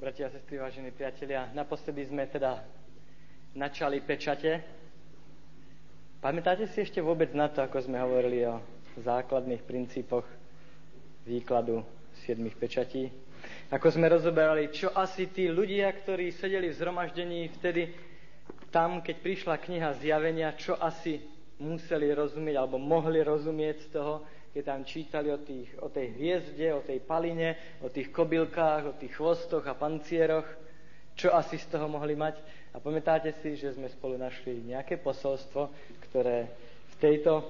Bratia sestry, vážení priatelia, naposledy sme teda načali pečate. Pamätáte si ešte vôbec na to, ako sme hovorili o základných princípoch výkladu siedmých pečatí? Ako sme rozoberali, čo asi tí ľudia, ktorí sedeli v zhromaždení vtedy tam, keď prišla kniha zjavenia, čo asi museli rozumieť alebo mohli rozumieť z toho, keď tam čítali o, tých, o tej hviezde, o tej paline, o tých kobylkách, o tých chvostoch a pancieroch, čo asi z toho mohli mať. A pamätáte si, že sme spolu našli nejaké posolstvo, ktoré v, tejto,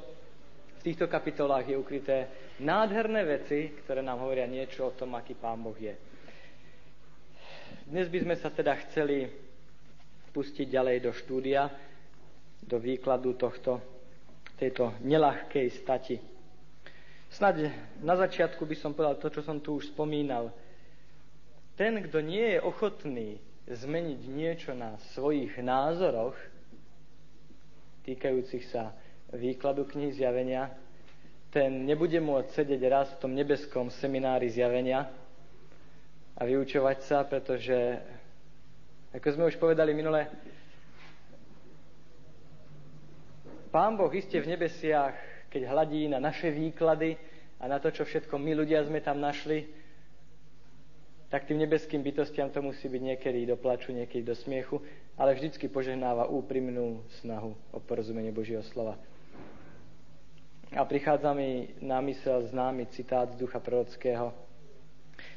v týchto kapitolách je ukryté nádherné veci, ktoré nám hovoria niečo o tom, aký Pán Boh je. Dnes by sme sa teda chceli pustiť ďalej do štúdia, do výkladu tohto, tejto nelahkej stati. Snad na začiatku by som povedal to, čo som tu už spomínal. Ten, kto nie je ochotný zmeniť niečo na svojich názoroch, týkajúcich sa výkladu knihy zjavenia, ten nebude môcť sedieť raz v tom nebeskom seminári zjavenia a vyučovať sa, pretože, ako sme už povedali minule, Pán Boh iste v nebesiach keď hladí na naše výklady a na to, čo všetko my ľudia sme tam našli, tak tým nebeským bytostiam to musí byť niekedy do plaču, niekedy do smiechu, ale vždycky požehnáva úprimnú snahu o porozumenie Božieho slova. A prichádza mi na mysel známy citát z ducha prorockého.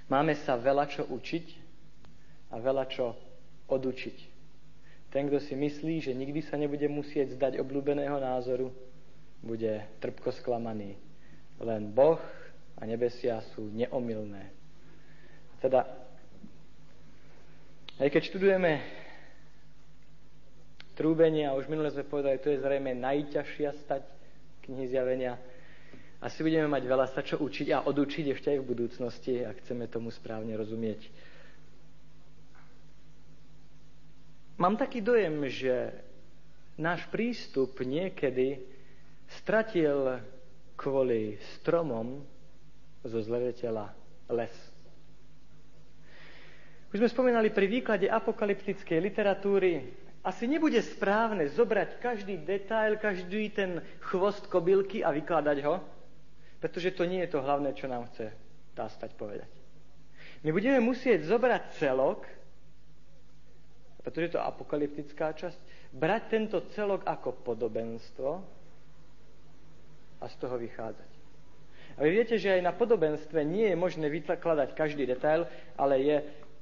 Máme sa veľa čo učiť a veľa čo odučiť. Ten, kto si myslí, že nikdy sa nebude musieť zdať obľúbeného názoru, bude trpko sklamaný. Len Boh a nebesia sú neomilné. Teda, aj keď študujeme trúbenie, a už minule sme povedali, to je zrejme najťažšia stať knihy zjavenia, asi budeme mať veľa sa čo učiť a odučiť ešte aj v budúcnosti, ak chceme tomu správne rozumieť. Mám taký dojem, že náš prístup niekedy stratil kvôli stromom zo zlevetela les. Už sme spomínali pri výklade apokalyptickej literatúry, asi nebude správne zobrať každý detail, každý ten chvost kobylky a vykladať ho, pretože to nie je to hlavné, čo nám chce tá stať povedať. My budeme musieť zobrať celok, pretože to apokalyptická časť, brať tento celok ako podobenstvo a z toho vychádzať. A vy viete, že aj na podobenstve nie je možné vykladať každý detail, ale je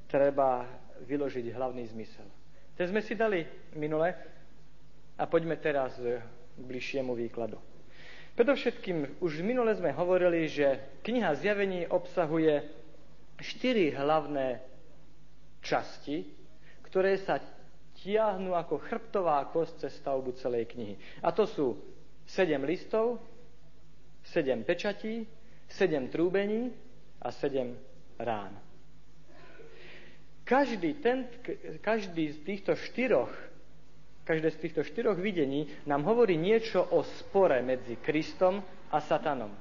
treba vyložiť hlavný zmysel. Ten sme si dali minule a poďme teraz k bližšiemu výkladu. Predovšetkým už minule sme hovorili, že kniha zjavení obsahuje štyri hlavné časti, ktoré sa tiahnu ako chrbtová kosť cez stavbu celej knihy. A to sú sedem listov, sedem pečatí, sedem trúbení a sedem rán. Každý, ten, každý z týchto štyroch každé z týchto štyroch videní nám hovorí niečo o spore medzi Kristom a Satanom.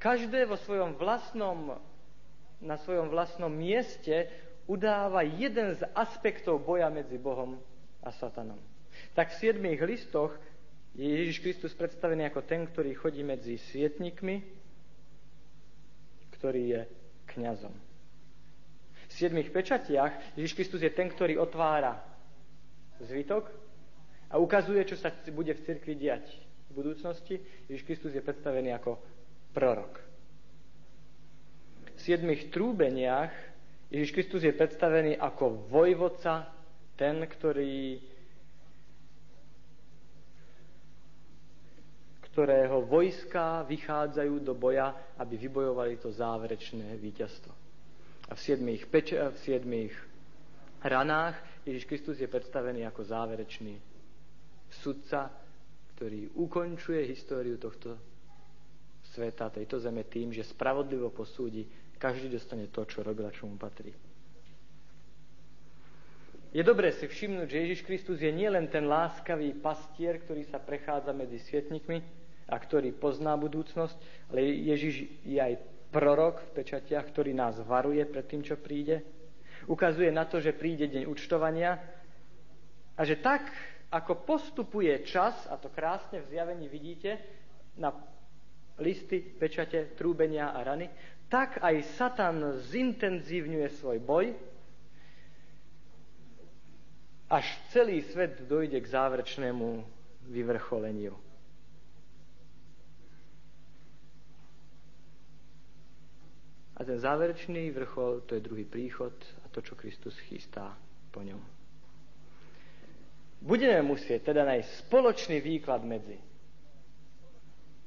Každé vo svojom vlastnom, na svojom vlastnom mieste udáva jeden z aspektov boja medzi Bohom a Satanom. Tak v siedmých listoch je Ježiš Kristus predstavený ako ten, ktorý chodí medzi svietnikmi, ktorý je kňazom. V siedmých pečatiach Ježiš Kristus je ten, ktorý otvára zvytok a ukazuje, čo sa bude v cirkvi diať v budúcnosti. Ježiš Kristus je predstavený ako prorok. V siedmých trúbeniach Ježiš Kristus je predstavený ako vojvodca, ten, ktorý ktorého vojska vychádzajú do boja, aby vybojovali to záverečné víťazstvo. A v siedmých, peč- v siedmých ranách Ježiš Kristus je predstavený ako záverečný sudca, ktorý ukončuje históriu tohto sveta, tejto zeme tým, že spravodlivo posúdi, každý dostane to, čo robil a čo mu patrí. Je dobré si všimnúť, že Ježiš Kristus je nielen ten láskavý pastier, ktorý sa prechádza medzi svietnikmi, a ktorý pozná budúcnosť, ale Ježiš je aj prorok v pečatiach, ktorý nás varuje pred tým, čo príde. Ukazuje na to, že príde deň účtovania a že tak, ako postupuje čas, a to krásne v zjavení vidíte, na listy, pečate, trúbenia a rany, tak aj Satan zintenzívňuje svoj boj, až celý svet dojde k záverečnému vyvrcholeniu. A ten záverečný vrchol, to je druhý príchod a to, čo Kristus chystá po ňom. Budeme musieť teda nájsť spoločný výklad medzi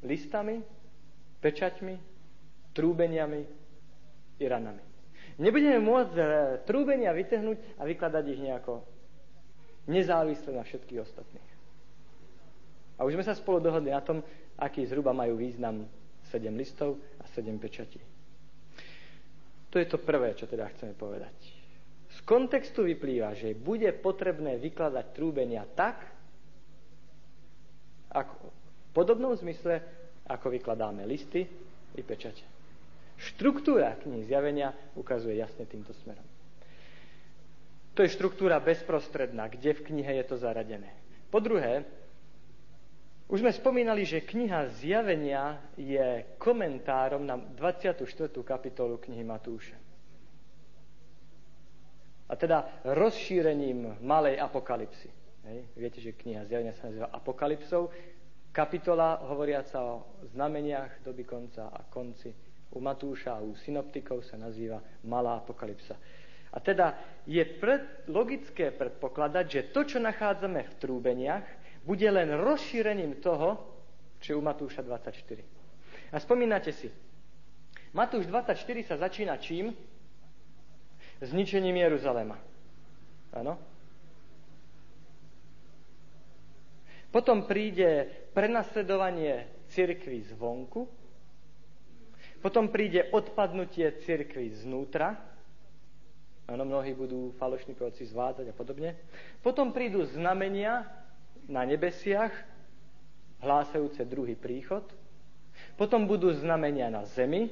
listami, pečaťmi, trúbeniami i ranami. Nebudeme môcť e, trúbenia vytehnúť a vykladať ich nejako nezávisle na všetkých ostatných. A už sme sa spolu dohodli na tom, aký zhruba majú význam 7 listov a 7 pečatí. To je to prvé, čo teda chceme povedať. Z kontextu vyplýva, že bude potrebné vykladať trúbenia tak, ako, v podobnom zmysle, ako vykladáme listy i pečate. Štruktúra knihy zjavenia ukazuje jasne týmto smerom. To je štruktúra bezprostredná, kde v knihe je to zaradené. Po druhé, už sme spomínali, že kniha Zjavenia je komentárom na 24. kapitolu knihy Matúša. A teda rozšírením malej apokalipsy. Hej. Viete, že kniha Zjavenia sa nazýva Apokalypsou. Kapitola hovoriaca o znameniach doby konca a konci u Matúša a u synoptikov sa nazýva Malá apokalypsa. A teda je pred, logické predpokladať, že to, čo nachádzame v trúbeniach, bude len rozšírením toho, čo je u Matúša 24. A spomínate si, Matúš 24 sa začína čím? Zničením Jeruzalema. Áno? Potom príde prenasledovanie cirkvy zvonku, potom príde odpadnutie cirkvy znútra, áno, mnohí budú falošní proroci zvádzať a podobne. Potom prídu znamenia, na nebesiach, hlásajúce druhý príchod. Potom budú znamenia na zemi,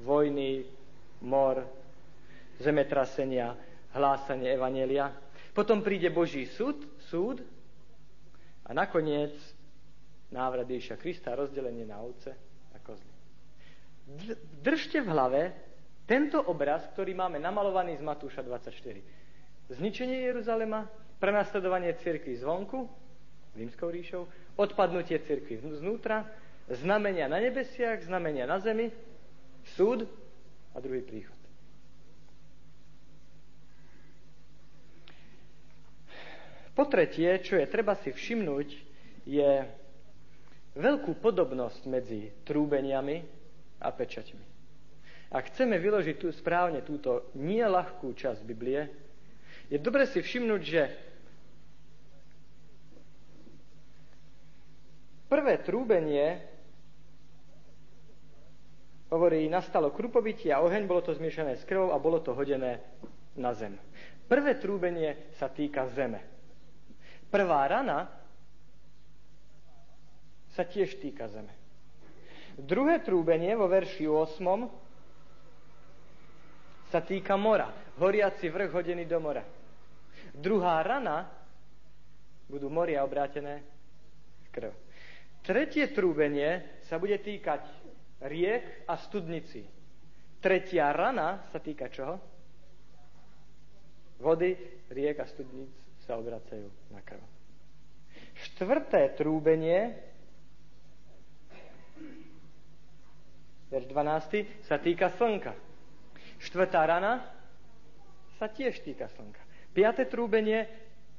vojny, mor, zemetrasenia, hlásanie Evanelia. Potom príde Boží súd, súd a nakoniec návrat Ježiša Krista, rozdelenie na ovce a kozly. Držte v hlave tento obraz, ktorý máme namalovaný z Matúša 24. Zničenie Jeruzalema, prenasledovanie cirkvi zvonku, rímskou ríšou, odpadnutie cirkvi znútra, znamenia na nebesiach, znamenia na zemi, súd a druhý príchod. Po tretie, čo je treba si všimnúť, je veľkú podobnosť medzi trúbeniami a pečaťmi. Ak chceme vyložiť tu správne túto nie ľahkú časť Biblie, je dobre si všimnúť, že Prvé trúbenie hovorí, nastalo krupobytie a oheň, bolo to zmiešané s krvou a bolo to hodené na zem. Prvé trúbenie sa týka zeme. Prvá rana sa tiež týka zeme. Druhé trúbenie vo verši 8 sa týka mora. Horiaci vrch hodený do mora. Druhá rana budú moria obrátené v krv. Tretie trúbenie sa bude týkať riek a studnici. Tretia rana sa týka čoho? Vody, riek a studnic sa obracajú na krv. Štvrté trúbenie, verš 12, sa týka slnka. Štvrtá rana sa tiež týka slnka. Piaté trúbenie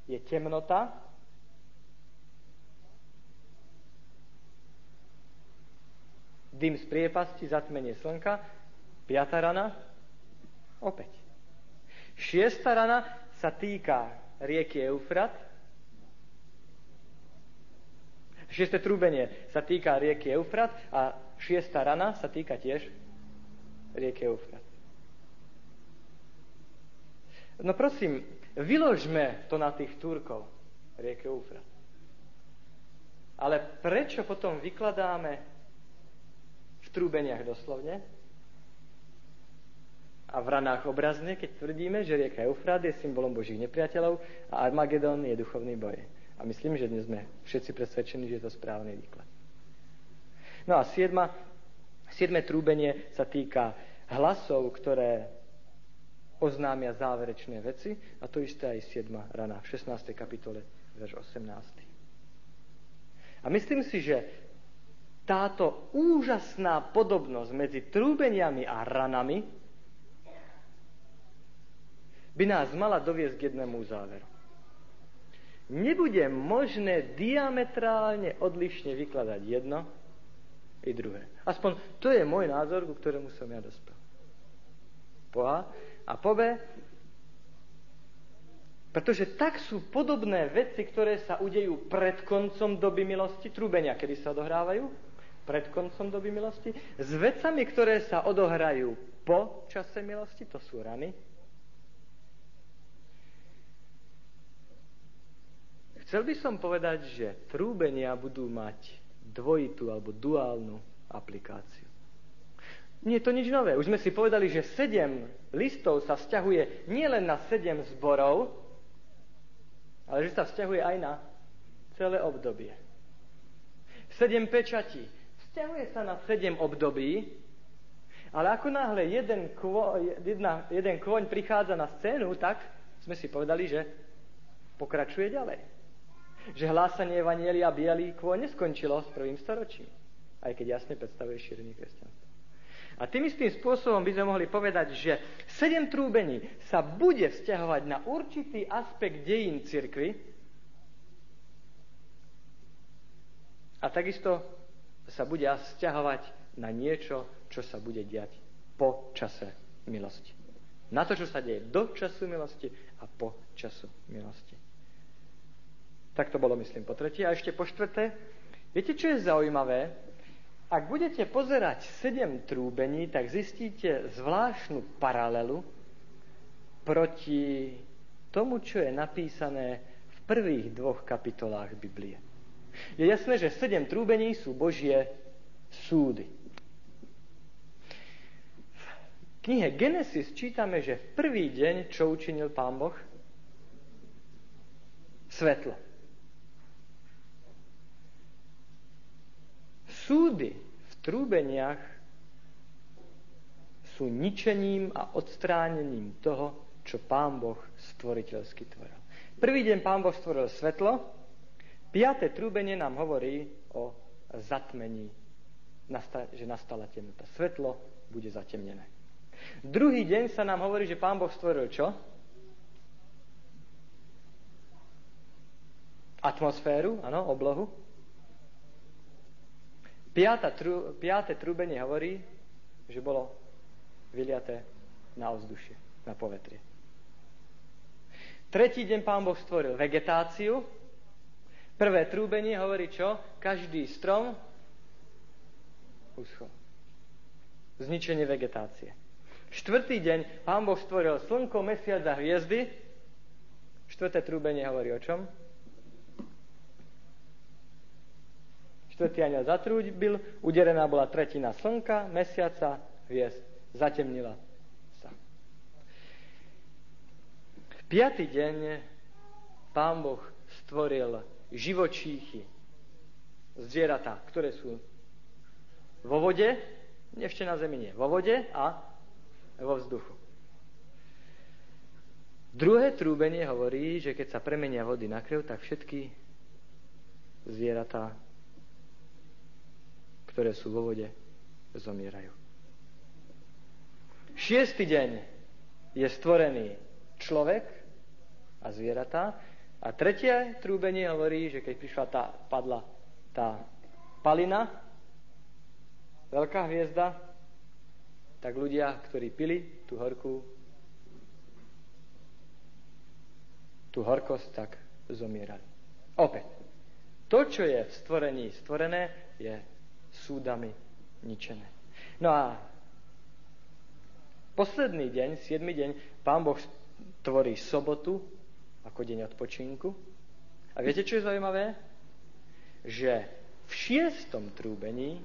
je temnota, dym z priepasti, zatmenie slnka. Piatá rana, opäť. Šiesta rana sa týka rieky Eufrat. Šiesté trúbenie sa týka rieky Eufrat a šiesta rana sa týka tiež rieky Eufrat. No prosím, vyložme to na tých Turkov, rieky Eufrat. Ale prečo potom vykladáme v trúbeniach doslovne. A v ranách obrazne, keď tvrdíme, že rieka Eufrát je symbolom Božích nepriateľov a Armagedon je duchovný boj. A myslím, že dnes sme všetci presvedčení, že je to správny výklad. No a siedma, siedme trúbenie sa týka hlasov, ktoré oznámia záverečné veci a to isté aj siedma rana v 16. kapitole, verš 18. A myslím si, že táto úžasná podobnosť medzi trúbeniami a ranami by nás mala doviesť k jednému záveru. Nebude možné diametrálne odlišne vykladať jedno i druhé. Aspoň to je môj názor, ku ktorému som ja dospel. Po A a po B, pretože tak sú podobné veci, ktoré sa udejú pred koncom doby milosti, trúbenia, kedy sa odohrávajú, pred koncom doby milosti, s vecami, ktoré sa odohrajú po čase milosti, to sú rany, Chcel by som povedať, že trúbenia budú mať dvojitú alebo duálnu aplikáciu. Nie je to nič nové. Už sme si povedali, že sedem listov sa vzťahuje nielen na sedem zborov, ale že sa vzťahuje aj na celé obdobie. Sedem pečatí. Vzťahuje sa na sedem období, ale ako náhle jeden, kvo, jedna, jeden kvoň prichádza na scénu, tak sme si povedali, že pokračuje ďalej že hlásanie Evanielia bielý kôň neskončilo s prvým storočím, aj keď jasne predstavuje šírenie kresťanstva. A tým istým spôsobom by sme mohli povedať, že sedem trúbení sa bude vzťahovať na určitý aspekt dejín cirkvy a takisto sa bude vzťahovať na niečo, čo sa bude diať po čase milosti. Na to, čo sa deje do času milosti a po času milosti. Tak to bolo, myslím, po tretie. A ešte po štvrté, viete, čo je zaujímavé? Ak budete pozerať sedem trúbení, tak zistíte zvláštnu paralelu proti tomu, čo je napísané v prvých dvoch kapitolách Biblie. Je jasné, že sedem trúbení sú Božie súdy. V knihe Genesis čítame, že v prvý deň, čo učinil Pán Boh? Svetlo. súdy v trúbeniach sú ničením a odstránením toho, čo Pán Boh stvoriteľsky tvoril. Prvý deň Pán Boh stvoril svetlo, piaté trúbenie nám hovorí o zatmení, že nastala temnota. Svetlo bude zatemnené. Druhý deň sa nám hovorí, že Pán Boh stvoril čo? Atmosféru, áno, oblohu. Piata, tru, piaté trúbenie hovorí, že bolo vyliaté na ovzdušie, na povetrie. Tretí deň pán Boh stvoril vegetáciu. Prvé trúbenie hovorí čo? Každý strom uschol. Zničenie vegetácie. Štvrtý deň pán Boh stvoril slnko, mesiac a hviezdy. Štvrté trúbenie hovorí o čom? Štvrtý aniel zatrúbil, uderená bola tretina slnka, mesiaca, hviezd. Zatemnila sa. V piatý deň pán Boh stvoril živočíchy, zvieratá, ktoré sú vo vode, ešte na zemi nie, vo vode a vo vzduchu. Druhé trúbenie hovorí, že keď sa premenia vody na krev, tak všetky zvieratá ktoré sú vo vode, zomierajú. Šiestý deň je stvorený človek a zvieratá a tretie trúbenie hovorí, že keď prišla tá, padla tá palina, veľká hviezda, tak ľudia, ktorí pili tú horkú, tú horkosť, tak zomierali. Opäť. To, čo je v stvorení stvorené, je súdami ničené. No a posledný deň, siedmy deň, Pán Boh tvorí sobotu ako deň odpočinku. A viete, čo je zaujímavé? Že v šiestom trúbení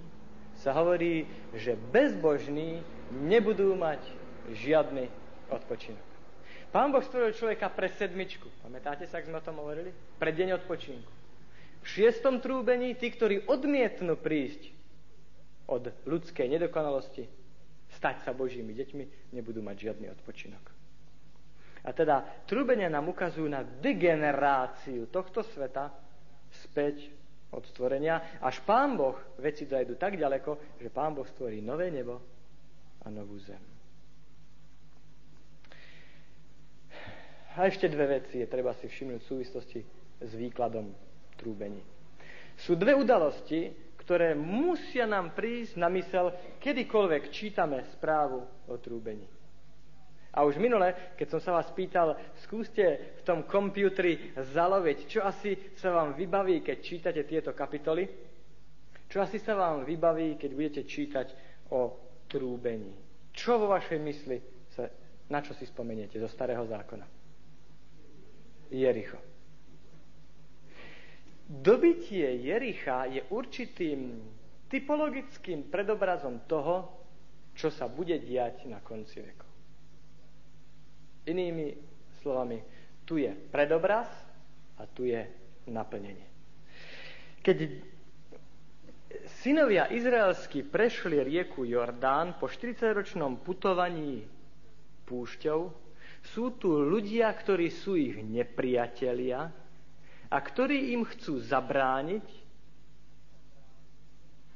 sa hovorí, že bezbožní nebudú mať žiadny odpočinok. Pán Boh stvoril človeka pre sedmičku. Pamätáte sa, ak sme o tom hovorili? Pre deň odpočinku. V šiestom trúbení tí, ktorí odmietnú prísť od ľudskej nedokonalosti, stať sa Božími deťmi, nebudú mať žiadny odpočinok. A teda trúbenia nám ukazujú na degeneráciu tohto sveta späť od stvorenia, až Pán Boh veci dojdu tak ďaleko, že Pán Boh stvorí nové nebo a novú zem. A ešte dve veci je treba si všimnúť v súvislosti s výkladom trúbení. Sú dve udalosti, ktoré musia nám prísť na mysel, kedykoľvek čítame správu o trúbení. A už minule, keď som sa vás pýtal, skúste v tom komputri zaloviť, čo asi sa vám vybaví, keď čítate tieto kapitoly, čo asi sa vám vybaví, keď budete čítať o trúbení. Čo vo vašej mysli, sa, na čo si spomeniete zo starého zákona? Jericho. Dobitie Jericha je určitým typologickým predobrazom toho, čo sa bude diať na konci veku. Inými slovami, tu je predobraz a tu je naplnenie. Keď synovia izraelskí prešli rieku Jordán po 40-ročnom putovaní púšťou, sú tu ľudia, ktorí sú ich nepriatelia a ktorí im chcú zabrániť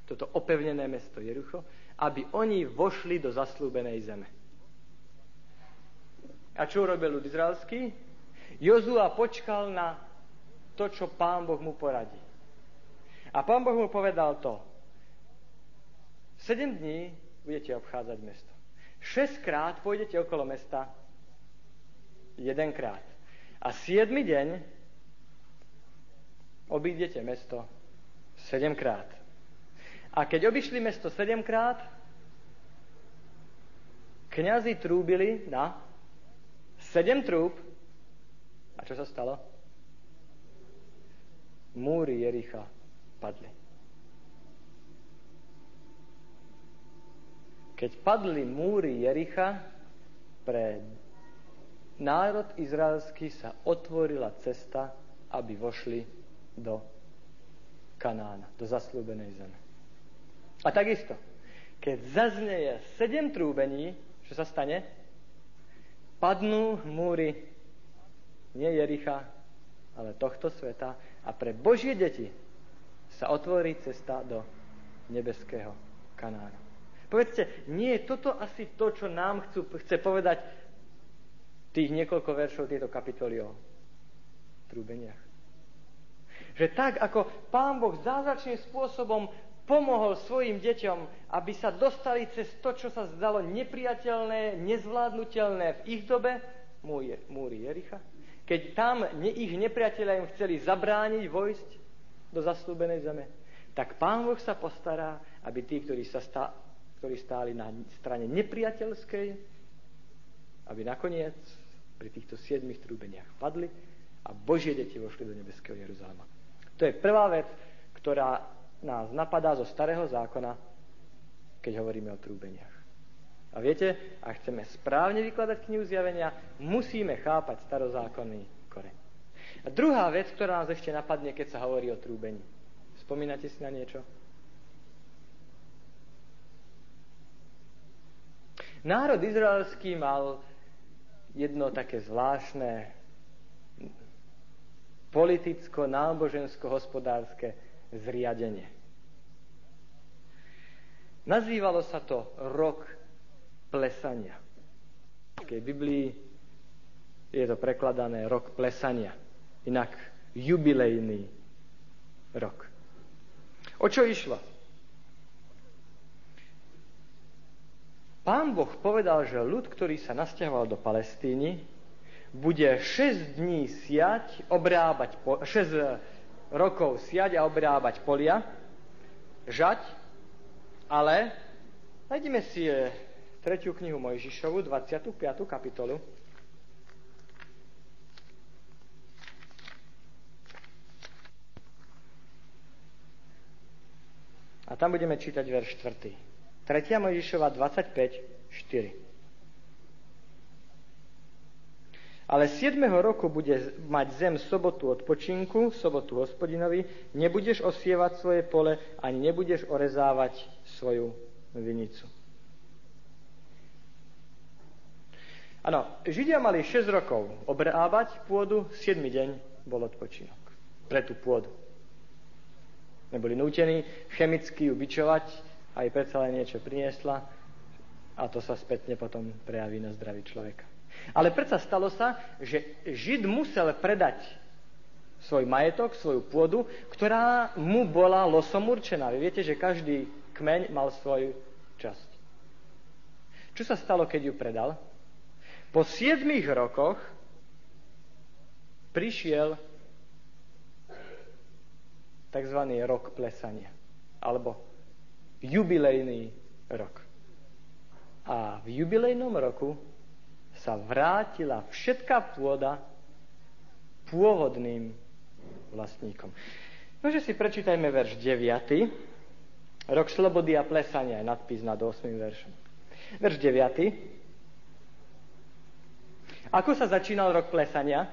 toto opevnené mesto Jerucho, aby oni vošli do zaslúbenej zeme. A čo urobil ľud izraelský? Jozua počkal na to, čo pán Boh mu poradí. A pán Boh mu povedal to. Sedem dní budete obchádzať mesto. Šestkrát pôjdete okolo mesta jedenkrát. A siedmy deň obídete mesto sedemkrát. A keď obišli mesto sedemkrát, kňazi trúbili na sedem trúb. A čo sa stalo? Múry Jericha padli. Keď padli múry Jericha pre národ izraelský sa otvorila cesta, aby vošli do Kanána, do zaslúbenej zeme. A takisto, keď zaznieje sedem trúbení, čo sa stane? Padnú múry nie Jericha, ale tohto sveta a pre Božie deti sa otvorí cesta do nebeského Kanána. Povedzte, nie je toto asi to, čo nám chcú, chce povedať tých niekoľko veršov tieto kapitoly o trúbeniach. Že tak, ako Pán Boh zázračným spôsobom pomohol svojim deťom, aby sa dostali cez to, čo sa zdalo nepriateľné, nezvládnutelné v ich dobe, múry Jericha, keď tam ich nepriateľia im chceli zabrániť vojsť do zaslúbenej zeme, tak Pán Boh sa postará, aby tí, ktorí, sa stá, ktorí stáli na strane nepriateľskej, aby nakoniec pri týchto siedmých trúbeniach padli a Božie deti vošli do nebeského Jeruzalema. To je prvá vec, ktorá nás napadá zo starého zákona, keď hovoríme o trúbeniach. A viete, ak chceme správne vykladať knihu zjavenia, musíme chápať starozákonný koreň. A druhá vec, ktorá nás ešte napadne, keď sa hovorí o trúbení. Spomínate si na niečo? Národ izraelský mal jedno také zvláštne politicko-nábožensko-hospodárske zriadenie. Nazývalo sa to rok plesania. V Biblii je to prekladané rok plesania, inak jubilejný rok. O čo išlo? Pán Boh povedal, že ľud, ktorý sa nasťahoval do Palestíny, bude 6 dní siať, obrábať, 6 rokov siať a obrábať polia, žať, ale nájdeme si 3. knihu Mojžišovu, 25. kapitolu. A tam budeme čítať verš 4. 3. Mojžišova 25, 4. Ale 7. roku bude mať zem sobotu odpočinku, sobotu hospodinovi, nebudeš osievať svoje pole, ani nebudeš orezávať svoju vinicu. Áno, Židia mali 6 rokov obrábať pôdu, 7. deň bol odpočinok pre tú pôdu. Neboli nútení chemicky ju bičovať, aj predsa len niečo priniesla a to sa spätne potom prejaví na zdraví človeka. Ale predsa stalo sa, že Žid musel predať svoj majetok, svoju pôdu, ktorá mu bola losom určená. Vy viete, že každý kmeň mal svoju časť. Čo sa stalo, keď ju predal? Po siedmých rokoch prišiel tzv. rok plesania, alebo jubilejný rok. A v jubilejnom roku sa vrátila všetká pôda pôvodným vlastníkom. Nože si prečítajme verš 9. Rok slobody a plesania je nadpis nad 8. veršom. Verš 9. Ako sa začínal rok plesania?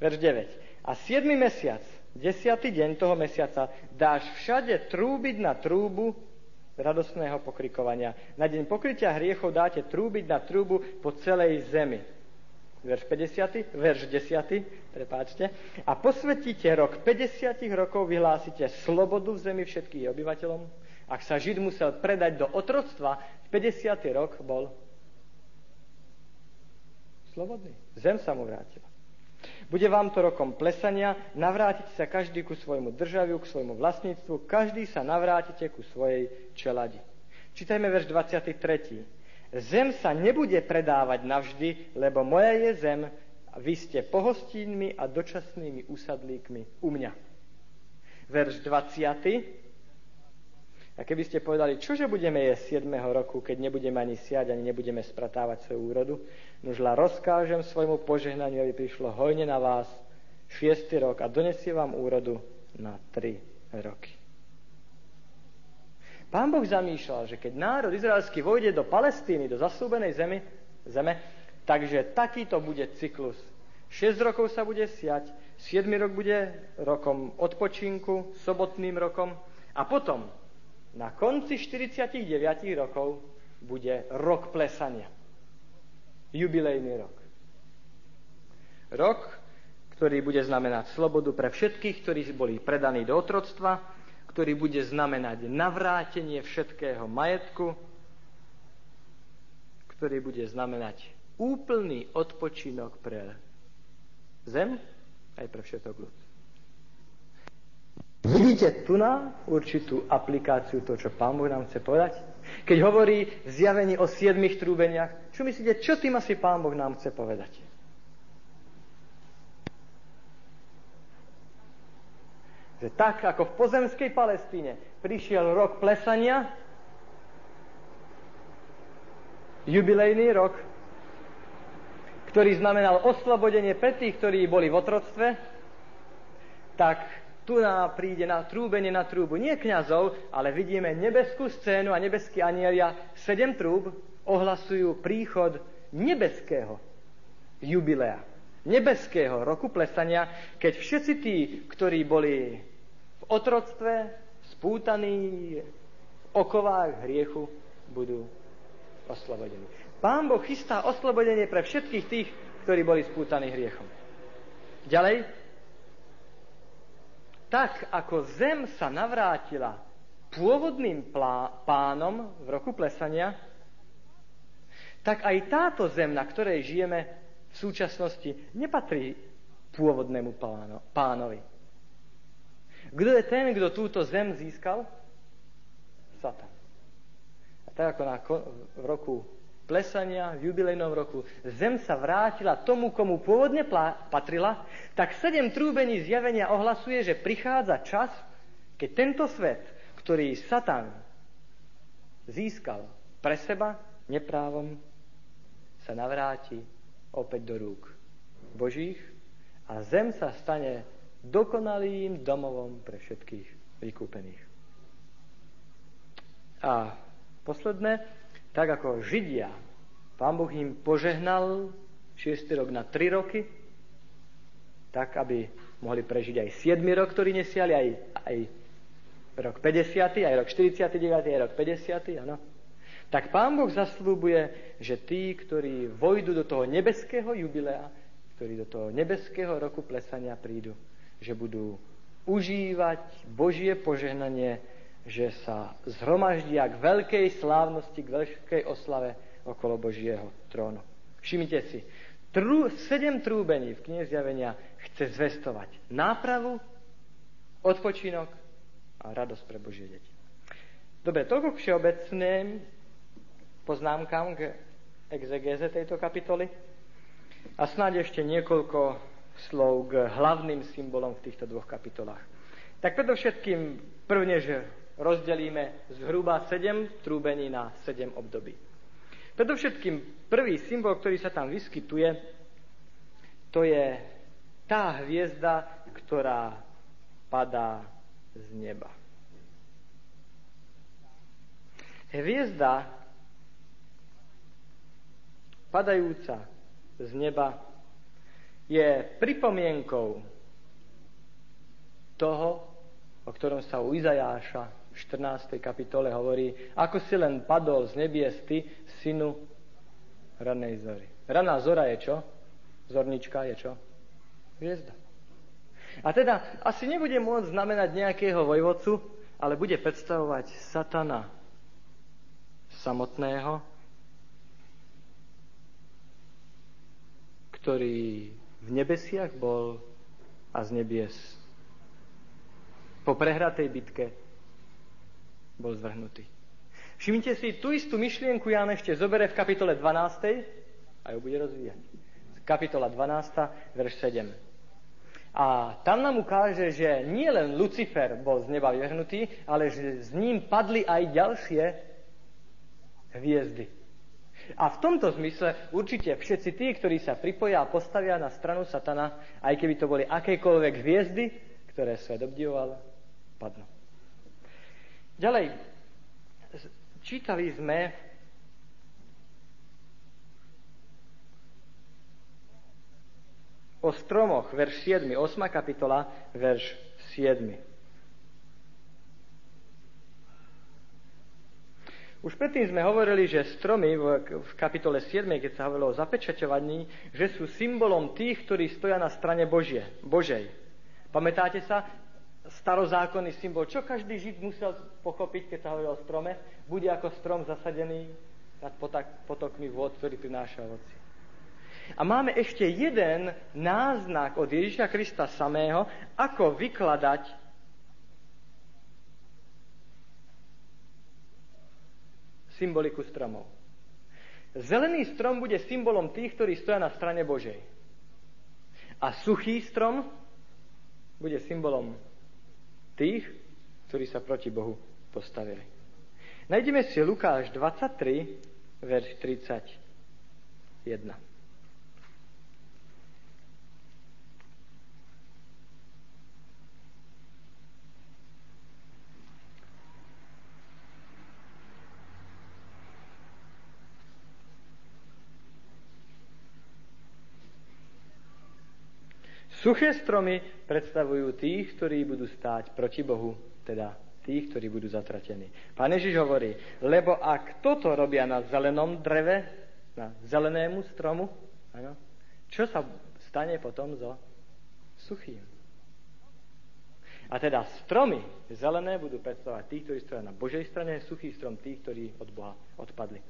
Verš 9. A 7. mesiac, 10. deň toho mesiaca, dáš všade trúbiť na trúbu radosného pokrikovania. Na deň pokrytia hriechov dáte trúbiť na trúbu po celej zemi. Verš 50, verš 10, prepáčte. A posvetíte rok 50 rokov, vyhlásite slobodu v zemi všetkých obyvateľom. Ak sa Žid musel predať do otroctva, 50. rok bol slobodný. Zem sa mu vrátila. Bude vám to rokom plesania, navrátite sa každý ku svojmu državiu, k svojmu vlastníctvu, každý sa navrátite ku svojej čeladi. Čítajme verš 23. Zem sa nebude predávať navždy, lebo moja je zem vy ste pohostínmi a dočasnými usadlíkmi u mňa. Verš 20. A keby ste povedali, čože budeme jesť 7. roku, keď nebudeme ani siať, ani nebudeme spratávať svoju úrodu, nožla rozkážem svojmu požehnaniu, aby prišlo hojne na vás 6. rok a donesie vám úrodu na 3 roky. Pán Boh zamýšľal, že keď národ izraelský vojde do Palestíny, do zasúbenej zemi, zeme, takže takýto bude cyklus. 6 rokov sa bude siať, 7 rok bude rokom odpočinku, sobotným rokom a potom na konci 49 rokov bude rok plesania. Jubilejný rok. Rok, ktorý bude znamenať slobodu pre všetkých, ktorí boli predaní do otroctva, ktorý bude znamenať navrátenie všetkého majetku, ktorý bude znamenať úplný odpočinok pre zem aj pre všetok ľud. Vidíte tu na určitú aplikáciu to, čo Pán Boh nám chce povedať? Keď hovorí v zjavení o siedmých trúbeniach, čo myslíte, čo tým asi Pán Boh nám chce povedať? Že tak, ako v pozemskej Palestíne prišiel rok plesania, jubilejný rok, ktorý znamenal oslobodenie pre tých, ktorí boli v otroctve, tak nám príde na trúbenie na trúbu nie kňazov, ale vidíme nebeskú scénu a nebeskí anielia, sedem trúb ohlasujú príchod nebeského jubilea, nebeského roku plesania, keď všetci tí, ktorí boli v otroctve, spútaní v okovách hriechu, budú oslobodení. Pán Boh chystá oslobodenie pre všetkých tých, ktorí boli spútaní hriechom. Ďalej, tak ako zem sa navrátila pôvodným plá- pánom v roku plesania, tak aj táto zem, na ktorej žijeme v súčasnosti, nepatrí pôvodnému páno, pánovi. Kto je ten, kto túto zem získal? Satan. A tak ako na, v roku plesania v jubilejnom roku zem sa vrátila tomu, komu pôvodne patrila, tak sedem trúbení zjavenia ohlasuje, že prichádza čas, keď tento svet, ktorý Satan získal pre seba neprávom, sa navráti opäť do rúk Božích a zem sa stane dokonalým domovom pre všetkých vykúpených. A posledné, tak ako Židia, Pán Boh im požehnal šiestý rok na tri roky, tak, aby mohli prežiť aj 7 rok, ktorý nesiali, aj, aj rok 50., aj rok 49., aj rok 50., áno. Tak Pán Boh zaslúbuje, že tí, ktorí vojdu do toho nebeského jubilea, ktorí do toho nebeského roku plesania prídu, že budú užívať Božie požehnanie, že sa zhromaždia k veľkej slávnosti, k veľkej oslave okolo Božieho trónu. Všimnite si, trú, sedem trúbení v knihe zjavenia chce zvestovať nápravu, odpočinok a radosť pre Božie deti. Dobre, toľko k všeobecným poznámkam k exegéze tejto kapitoly a snáď ešte niekoľko slov k hlavným symbolom v týchto dvoch kapitolách. Tak predovšetkým prvne, že rozdelíme zhruba 7 trúbení na 7 období. Predovšetkým prvý symbol, ktorý sa tam vyskytuje, to je tá hviezda, ktorá padá z neba. Hviezda padajúca z neba je pripomienkou toho, o ktorom sa u Izajáša 14. kapitole hovorí, ako si len padol z nebies ty, synu ranej zory. Raná zora je čo? Zornička je čo? Hviezda. A teda asi nebude môcť znamenať nejakého vojvodcu, ale bude predstavovať satana samotného, ktorý v nebesiach bol a z nebies po prehratej bitke bol zvrhnutý. Všimnite si, tú istú myšlienku Ján ešte zobere v kapitole 12. a ju bude rozvíjať. Kapitola 12, verš 7. A tam nám ukáže, že nie len Lucifer bol z neba vyhrnutý, ale že z ním padli aj ďalšie hviezdy. A v tomto zmysle určite všetci tí, ktorí sa pripoja a postavia na stranu satana, aj keby to boli akékoľvek hviezdy, ktoré svet obdivoval, padnú. Ďalej, čítali sme o stromoch, verš 7, 8. kapitola, verš 7. Už predtým sme hovorili, že stromy v, kapitole 7, keď sa hovorilo o zapečaťovaní, že sú symbolom tých, ktorí stoja na strane Božie, Božej. Pamätáte sa? Starozákonný symbol. Čo každý žid musel pochopiť, keď sa hovorilo o strome? Bude ako strom zasadený nad potokmi vod, ktorý prináša ovoci. A máme ešte jeden náznak od Ježiša Krista samého, ako vykladať symboliku stromov. Zelený strom bude symbolom tých, ktorí stoja na strane Božej. A suchý strom bude symbolom tých, ktorí sa proti Bohu postavili. Najdeme si Lukáš 23, verš 31. Suché stromy predstavujú tých, ktorí budú stáť proti Bohu, teda tých, ktorí budú zatratení. Pán Ježiš hovorí, lebo ak toto robia na zelenom dreve, na zelenému stromu, ano, čo sa stane potom so suchým? A teda stromy zelené budú predstavovať tých, ktorí stojí na Božej strane, suchý strom tých, ktorí od Boha odpadli.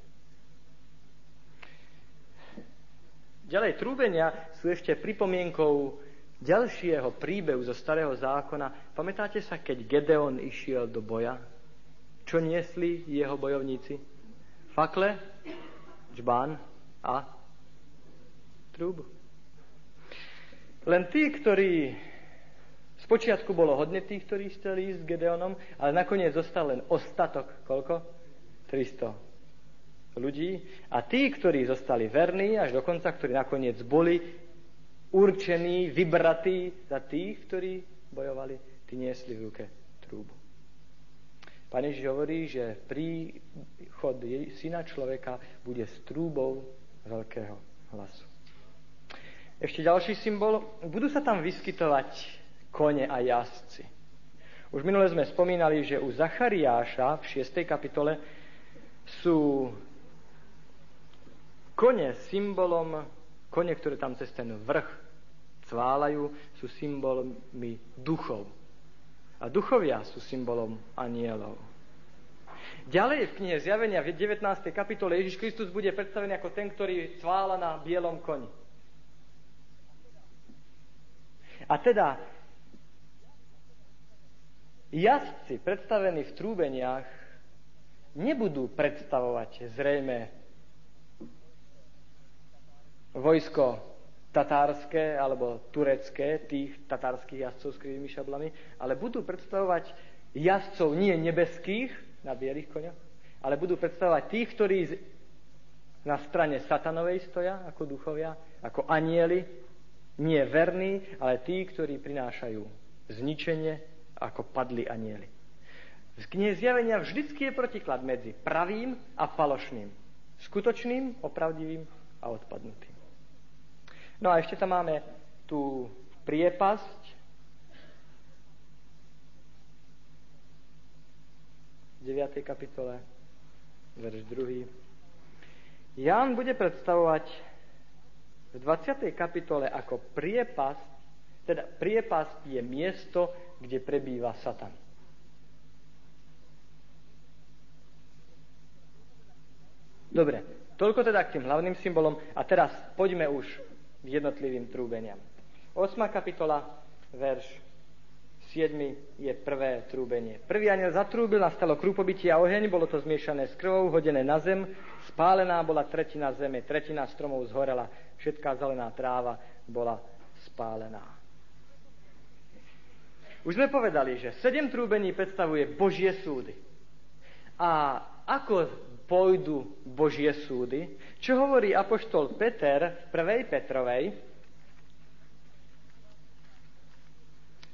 Ďalej, trúbenia sú ešte pripomienkou ďalšieho príbehu zo Starého zákona. Pamätáte sa, keď Gedeon išiel do boja? Čo niesli jeho bojovníci? Fakle, čbán a trúbu. Len tí, ktorí Spočiatku bolo hodne tých, ktorí chceli ísť s Gedeonom, ale nakoniec zostal len ostatok, koľko? 300 ľudí. A tí, ktorí zostali verní až do konca, ktorí nakoniec boli určený, vybratý za tých, ktorí bojovali, tí niesli v ruke trúbu. Pán Ježiš hovorí, že príchod syna človeka bude s trúbou veľkého hlasu. Ešte ďalší symbol. Budú sa tam vyskytovať kone a jazdci. Už minule sme spomínali, že u Zachariáša v 6. kapitole sú kone symbolom, kone, ktoré tam cez ten vrch cválajú, sú symbolmi duchov. A duchovia sú symbolom anielov. Ďalej v knihe Zjavenia v 19. kapitole Ježiš Kristus bude predstavený ako ten, ktorý cvála na bielom koni. A teda jazdci predstavení v trúbeniach nebudú predstavovať zrejme vojsko tatárske alebo turecké, tých tatárskych jazdcov s krivými šablami, ale budú predstavovať jazdcov nie nebeských na bielých koňoch, ale budú predstavovať tých, ktorí na strane satanovej stoja ako duchovia, ako anieli, nie verní, ale tí, ktorí prinášajú zničenie ako padli anieli. V knihe zjavenia vždycky je protiklad medzi pravým a falošným. Skutočným, opravdivým a odpadnutým. No a ešte tam máme tú priepasť, v 9. kapitole, verš 2. Ján bude predstavovať v 20. kapitole ako priepasť, teda priepasť je miesto, kde prebýva Satan. Dobre, toľko teda k tým hlavným symbolom a teraz poďme už jednotlivým trúbeniam. 8. kapitola, verš 7. je prvé trúbenie. Prvý aniel zatrúbil, nastalo krúpobytie a oheň, bolo to zmiešané s krvou, hodené na zem, spálená bola tretina zeme, tretina stromov zhorela, všetká zelená tráva bola spálená. Už sme povedali, že sedem trúbení predstavuje Božie súdy. A ako pôjdu Božie súdy? Čo hovorí apoštol Peter v 1. Petrovej,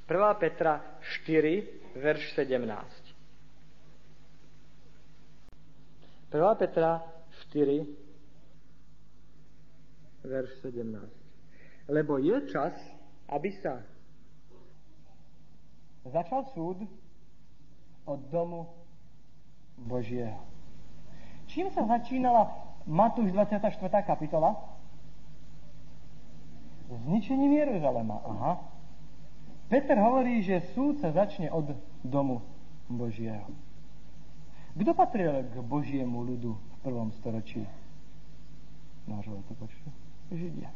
1. Petra 4, verš 17. 1. Petra 4, verš 17. Lebo je čas, aby sa začal súd od domu Božieho. Čím sa začínala Matúš 24. kapitola? Zničením Jeruzalema. Aha. Peter hovorí, že súd sa začne od domu Božieho. Kto patril k Božiemu ľudu v prvom storočí nášho letopočtu? Židia.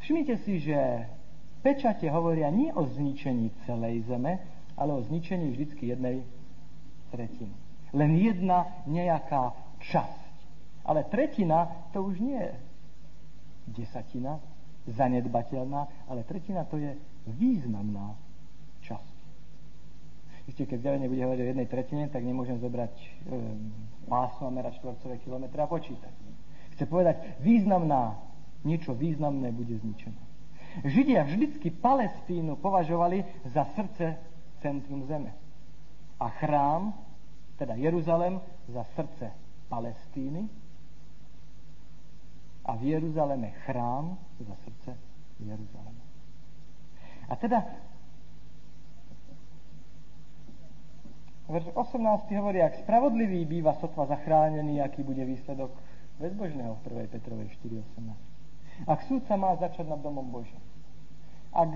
Všimnite si, že pečate hovoria nie o zničení celej zeme, ale o zničení vždycky jednej tretiny. Len jedna nejaká časť. Ale tretina to už nie je desatina, zanedbateľná, ale tretina to je významná časť. Ešte keď zjavenie bude hovoriť o jednej tretine, tak nemôžem zobrať e, pásmo a merať štvorcové kilometre a počítať. Chce povedať, významná, niečo významné bude zničené. Židia vždycky Palestínu považovali za srdce centrum zeme. A chrám, teda Jeruzalem, za srdce Palestíny, a v Jeruzaleme chrám za srdce Jeruzalema. A teda verš 18 hovorí, ak spravodlivý býva sotva zachránený, aký bude výsledok bezbožného v 1. Petrovej 4.18. Ak súd sa má začať nad domom Božím. Ak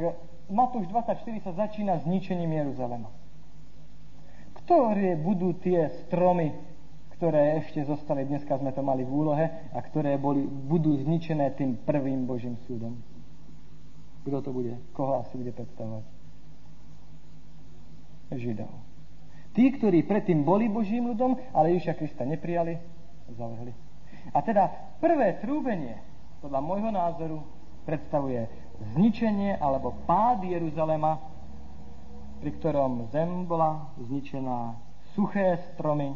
Matúš 24 sa začína zničením Jeruzalema. Ktoré budú tie stromy, ktoré ešte zostali, dneska sme to mali v úlohe, a ktoré boli, budú zničené tým prvým Božím súdom. Kto to bude? Koho asi bude predstavovať? Židov. Tí, ktorí predtým boli Božím ľudom, ale Ježiša Krista neprijali, zavrhli. A teda prvé trúbenie, podľa môjho názoru, predstavuje zničenie alebo pád Jeruzalema, pri ktorom zem bola zničená, suché stromy,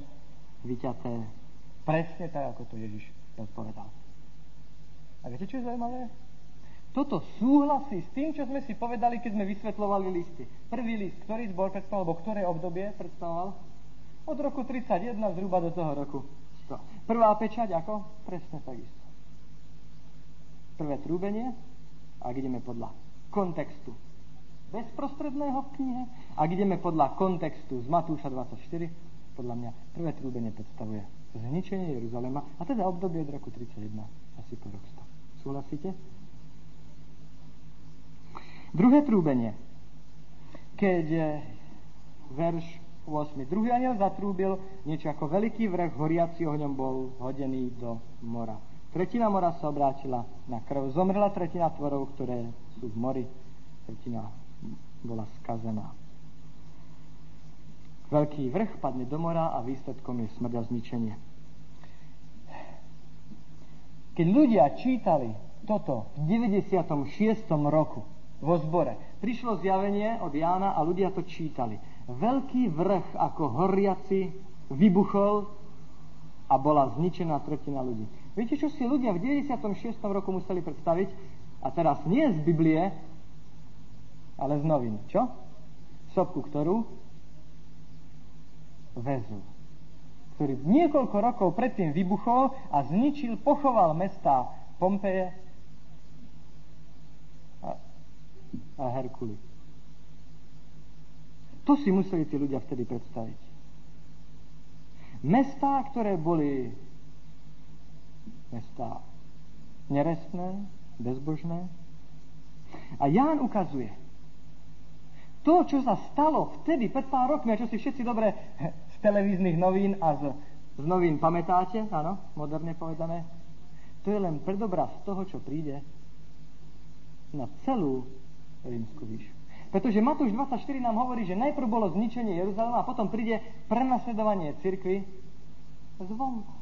vyťaté presne tak, ako to Ježiš odpovedal. A viete, čo je zaujímavé? Toto súhlasí s tým, čo sme si povedali, keď sme vysvetlovali listy. Prvý list, ktorý zbor predstavoval, alebo ktoré obdobie predstavoval? Od roku 31 zhruba do toho roku 100. Prvá pečať ako? Presne takisto. prvé trúbenie, ak ideme podľa kontextu bezprostredného v knihe, ak ideme podľa kontextu z Matúša 24, podľa mňa prvé trúbenie predstavuje zničenie Jeruzalema, a teda obdobie od roku 31, asi po rok 100. Súhlasíte? Druhé trúbenie. Keď verš 8. Druhý aniel zatrúbil, niečo ako veľký vrch horiaci ohňom bol hodený do mora. Tretina mora sa obrátila na krv. Zomrela tretina tvorov, ktoré sú v mori. Tretina bola skazená. Veľký vrch padne do mora a výsledkom je smrť a zničenie. Keď ľudia čítali toto v 96. roku, vo zbore. Prišlo zjavenie od Jána a ľudia to čítali. Veľký vrch ako horiaci vybuchol a bola zničená tretina ľudí. Viete, čo si ľudia v 96. roku museli predstaviť? A teraz nie z Biblie, ale z novín. Čo? Sopku, ktorú väzu. Ktorý niekoľko rokov predtým vybuchol a zničil, pochoval mesta Pompeje, a Herkuly. To si museli tí ľudia vtedy predstaviť. Mestá, ktoré boli mestá nerestné, bezbožné. A Ján ukazuje, to, čo sa stalo vtedy, pred pár rokmi, a čo si všetci dobre z televíznych novín a z, z novín pamätáte, áno, moderne povedané, to je len predobraz toho, čo príde na celú rímsku výšu. Pretože Matúš 24 nám hovorí, že najprv bolo zničenie Jeruzalema a potom príde prenasledovanie cirkvy zvonku.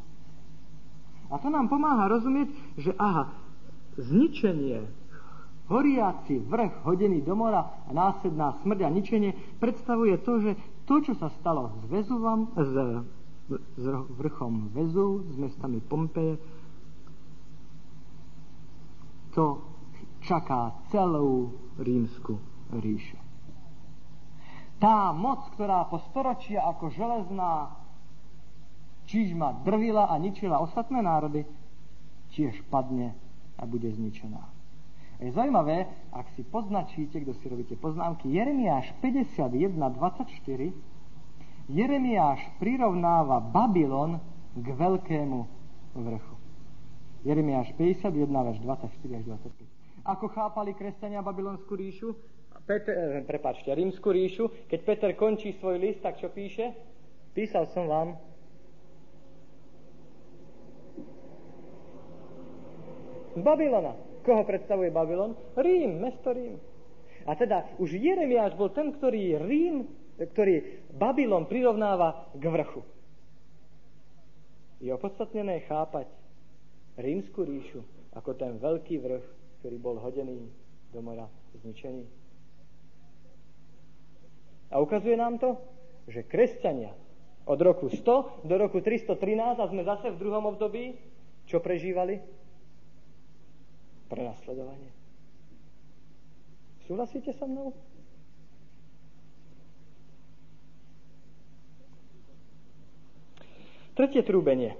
A to nám pomáha rozumieť, že aha, zničenie, horiaci vrch hodený do mora a následná smrť a ničenie predstavuje to, že to, čo sa stalo s, Vezuvom, s, s vrchom Vezu, s mestami Pompeje, to čaká celú rímsku ríšu. Tá moc, ktorá po storočia ako železná čižma drvila a ničila ostatné národy, tiež padne a bude zničená. Je zaujímavé, ak si poznačíte, kto si robíte poznámky, Jeremiáš 51.24, Jeremiáš prirovnáva Babylon k veľkému vrchu. Jeremiáš 51, 24 až 25 ako chápali kresťania babylonskú ríšu, Peter, eh, prepáčte, rímsku ríšu, keď Peter končí svoj list, tak čo píše? Písal som vám z Babylona. Koho predstavuje Babylon? Rím, mesto Rím. A teda už Jeremiáš bol ten, ktorý Rím, ktorý Babylon prirovnáva k vrchu. Je opodstatnené chápať rímsku ríšu ako ten veľký vrch, ktorý bol hodený do mora zničený. A ukazuje nám to, že kresťania od roku 100 do roku 313 a sme zase v druhom období, čo prežívali? Prenasledovanie. Súhlasíte so mnou? Tretie trúbenie.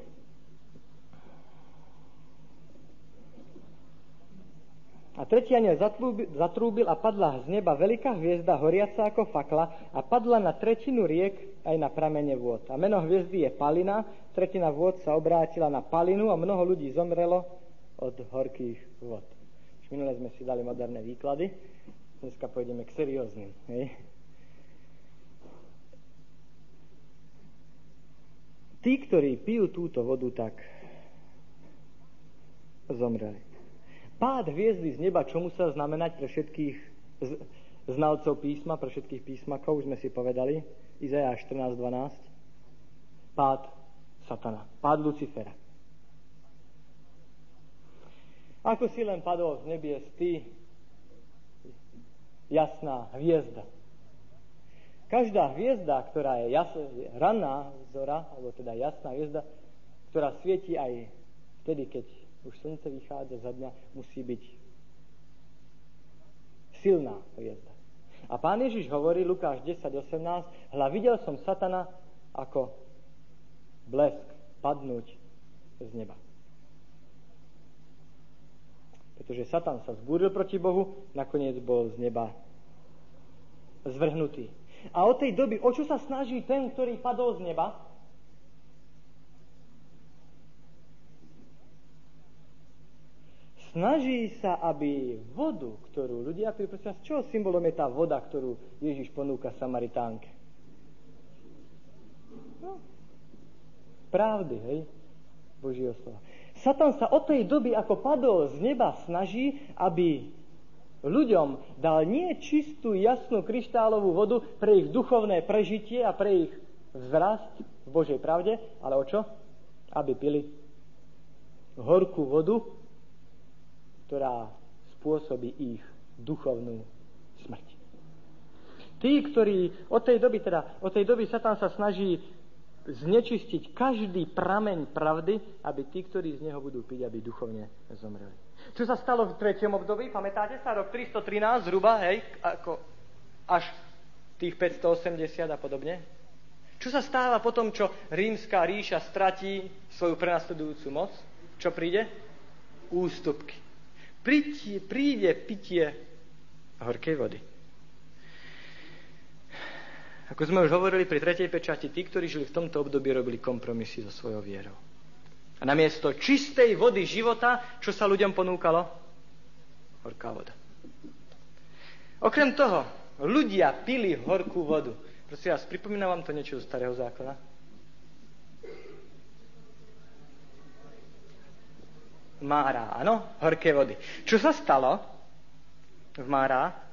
A tretí aniel zatrúbil a padla z neba veľká hviezda horiaca ako fakla a padla na tretinu riek aj na pramene vôd. A meno hviezdy je Palina, tretina vôd sa obrátila na Palinu a mnoho ľudí zomrelo od horkých vôd. Už minule sme si dali moderné výklady, dneska pôjdeme k serióznym. Hej. Tí, ktorí pijú túto vodu, tak zomreli. Pád hviezdy z neba, čo musel znamenať pre všetkých znalcov písma, pre všetkých písmakov, už sme si povedali, Izaja 14.12. Pád satana, pád Lucifera. Ako si len padol z nebies ty, jasná hviezda. Každá hviezda, ktorá je jas, ranná zora, alebo teda jasná hviezda, ktorá svieti aj vtedy, keď už slnce vychádza za dňa, musí byť silná hviezda. A pán Ježiš hovorí, Lukáš 10.18, hľa videl som satana ako blesk padnúť z neba. Pretože Satan sa zbúril proti Bohu, nakoniec bol z neba zvrhnutý. A od tej doby, o čo sa snaží ten, ktorý padol z neba? Snaží sa, aby vodu, ktorú ľudia pili, prosím vás, symbolom je tá voda, ktorú Ježiš ponúka Samaritánke? No, pravdy, hej, Božieho slova. Satan sa od tej doby, ako padol z neba, snaží, aby ľuďom dal nie čistú, jasnú kryštálovú vodu pre ich duchovné prežitie a pre ich vzrast v Božej pravde, ale o čo? Aby pili horkú vodu, ktorá spôsobí ich duchovnú smrť. Tí, ktorí od tej doby, teda od tej doby Satan sa snaží znečistiť každý prameň pravdy, aby tí, ktorí z neho budú piť, aby duchovne zomreli. Čo sa stalo v treťom období? Pamätáte sa? Rok 313 zhruba, hej, ako až tých 580 a podobne. Čo sa stáva potom, čo rímska ríša stratí svoju prenasledujúcu moc? Čo príde? Ústupky príde, príde pitie horkej vody. Ako sme už hovorili pri tretej pečati, tí, ktorí žili v tomto období, robili kompromisy so svojou vierou. A namiesto čistej vody života, čo sa ľuďom ponúkalo? Horká voda. Okrem toho, ľudia pili horkú vodu. Prosím vás, pripomína vám to niečo zo starého zákona? Mára, áno? Horké vody. Čo sa stalo v Mára?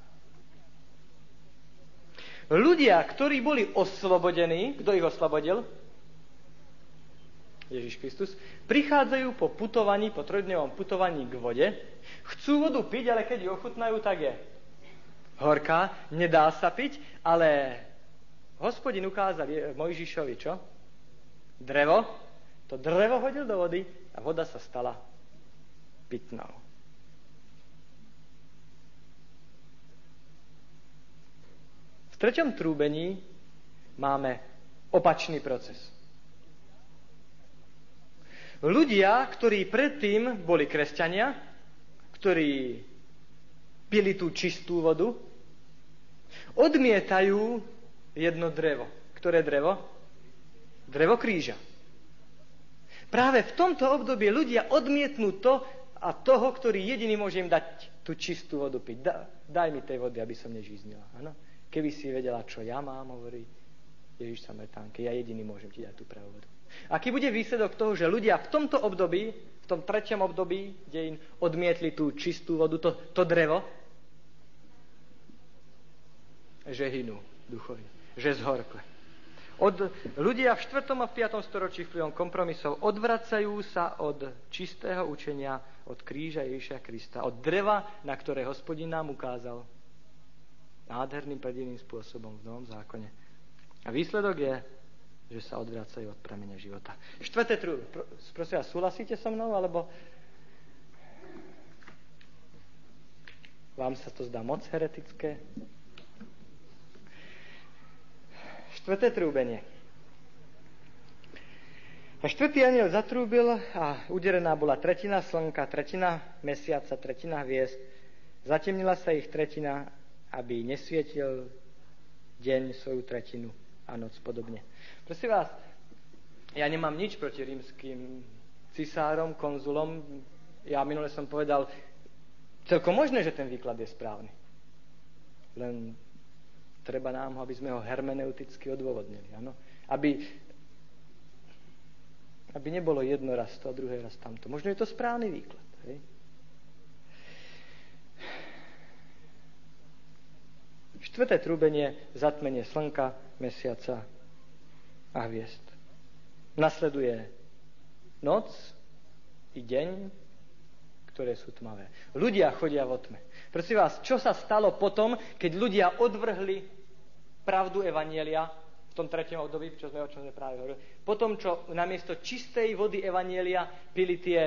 Ľudia, ktorí boli oslobodení, kto ich oslobodil? Ježiš Kristus, prichádzajú po putovaní, po trojdňovom putovaní k vode, chcú vodu piť, ale keď ju ochutnajú, tak je horká, nedá sa piť, ale hospodin ukázal Mojžišovi čo? Drevo. To drevo hodil do vody a voda sa stala pitnou. V treťom trúbení máme opačný proces. Ľudia, ktorí predtým boli kresťania, ktorí pili tú čistú vodu, odmietajú jedno drevo. Ktoré drevo? Drevo kríža. Práve v tomto období ľudia odmietnú to, a toho, ktorý jediný môže im dať tú čistú vodu piť. Da, daj mi tej vody, aby som nežíznila. Ano? Keby si vedela, čo ja mám, hovorí Ježiš Samaritánke, ja jediný môžem ti dať tú pravú. Aký bude výsledok toho, že ľudia v tomto období, v tom treťom období im odmietli tú čistú vodu, to, to drevo, že hynú duchovne, že zhorkle. Od, ľudia v 4. a 5. storočí vplyvom kompromisov odvracajú sa od čistého učenia, od kríža Ježiša Krista, od dreva, na ktoré hospodin nám ukázal nádherným predivným spôsobom v Novom zákone. A výsledok je, že sa odvracajú od pramene života. Štvrté trú, prosím vás, súhlasíte so mnou, alebo vám sa to zdá moc heretické? Štvrté trúbenie. A štvrtý aniel zatrúbil a uderená bola tretina slnka, tretina mesiaca, tretina hviezd. Zatemnila sa ich tretina, aby nesvietil deň svoju tretinu a noc podobne. Prosím vás, ja nemám nič proti rímským cisárom, konzulom. Ja minule som povedal, celkom možné, že ten výklad je správny. Len treba nám ho, aby sme ho hermeneuticky odôvodnili. Ano? Aby, aby nebolo jedno raz to a druhé raz tamto. Možno je to správny výklad. Hej? Štvrté trúbenie, zatmenie slnka, mesiaca a hviezd. Nasleduje noc i deň, ktoré sú tmavé. Ľudia chodia vo tme. Prosím vás, čo sa stalo potom, keď ľudia odvrhli pravdu Evanielia v tom tretom období, čo sme, o čom sme práve hovorili. Potom, čo namiesto čistej vody Evanielia pili tie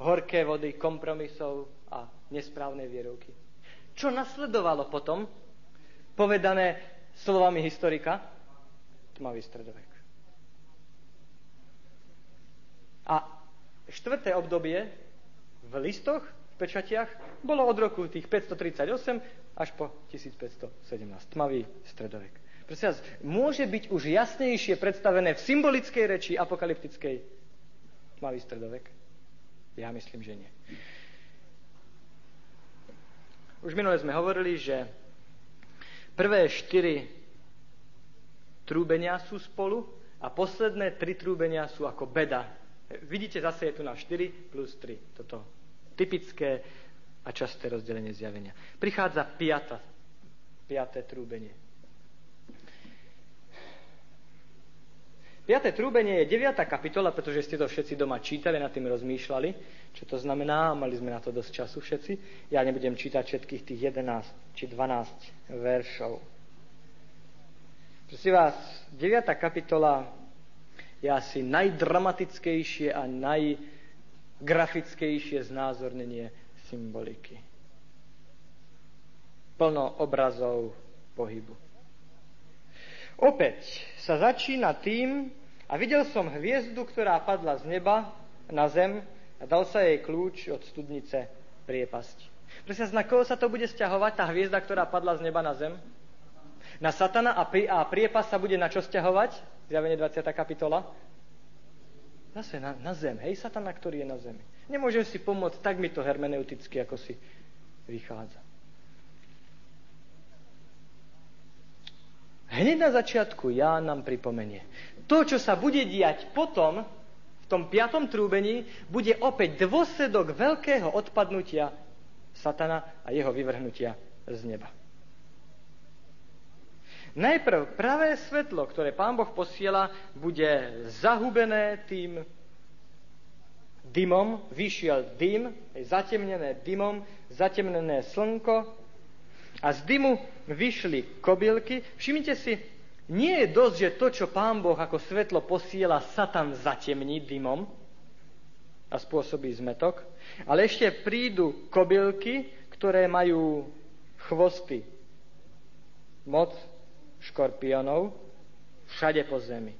horké vody kompromisov a nesprávnej vierovky. Čo nasledovalo potom, povedané slovami historika? Tmavý stredovek. A štvrté obdobie v listoch pečatiach bolo od roku tých 538 až po 1517. Tmavý stredovek. Prosím vás, môže byť už jasnejšie predstavené v symbolickej reči apokalyptickej tmavý stredovek? Ja myslím, že nie. Už minule sme hovorili, že prvé štyri trúbenia sú spolu a posledné tri trúbenia sú ako beda. Vidíte, zase je tu na 4 plus 3. Toto typické a časté rozdelenie zjavenia. Prichádza piata, piaté trúbenie. Piaté trúbenie je 9. kapitola, pretože ste to všetci doma čítali, nad tým rozmýšľali, čo to znamená, mali sme na to dosť času všetci. Ja nebudem čítať všetkých tých 11 či 12 veršov. Prosím vás, 9. kapitola je asi najdramatickejšie a najgrafickejšie znázornenie symboliky. Plno obrazov pohybu. Opäť sa začína tým, a videl som hviezdu, ktorá padla z neba na zem a dal sa jej kľúč od studnice priepasti. Prosím na koho sa to bude stiahovať, tá hviezda, ktorá padla z neba na zem? Na satana a, pri, a priepas sa bude na čo stiahovať? Zjavenie 20. kapitola. Zase na, na zem. Hej, satana, ktorý je na zemi. Nemôžem si pomôcť, tak mi to hermeneuticky, ako si vychádza. Hneď na začiatku ja nám pripomenie. To, čo sa bude diať potom, v tom piatom trúbení, bude opäť dôsledok veľkého odpadnutia satana a jeho vyvrhnutia z neba. Najprv pravé svetlo, ktoré Pán Boh posiela, bude zahubené tým dymom. Vyšiel dym, zatemnené dymom, zatemnené slnko, a z dymu vyšli kobylky. Všimnite si, nie je dosť, že to, čo pán Boh ako svetlo posiela, Satan zatemní dymom a spôsobí zmetok, ale ešte prídu kobylky, ktoré majú chvosty, moc škorpionov všade po zemi.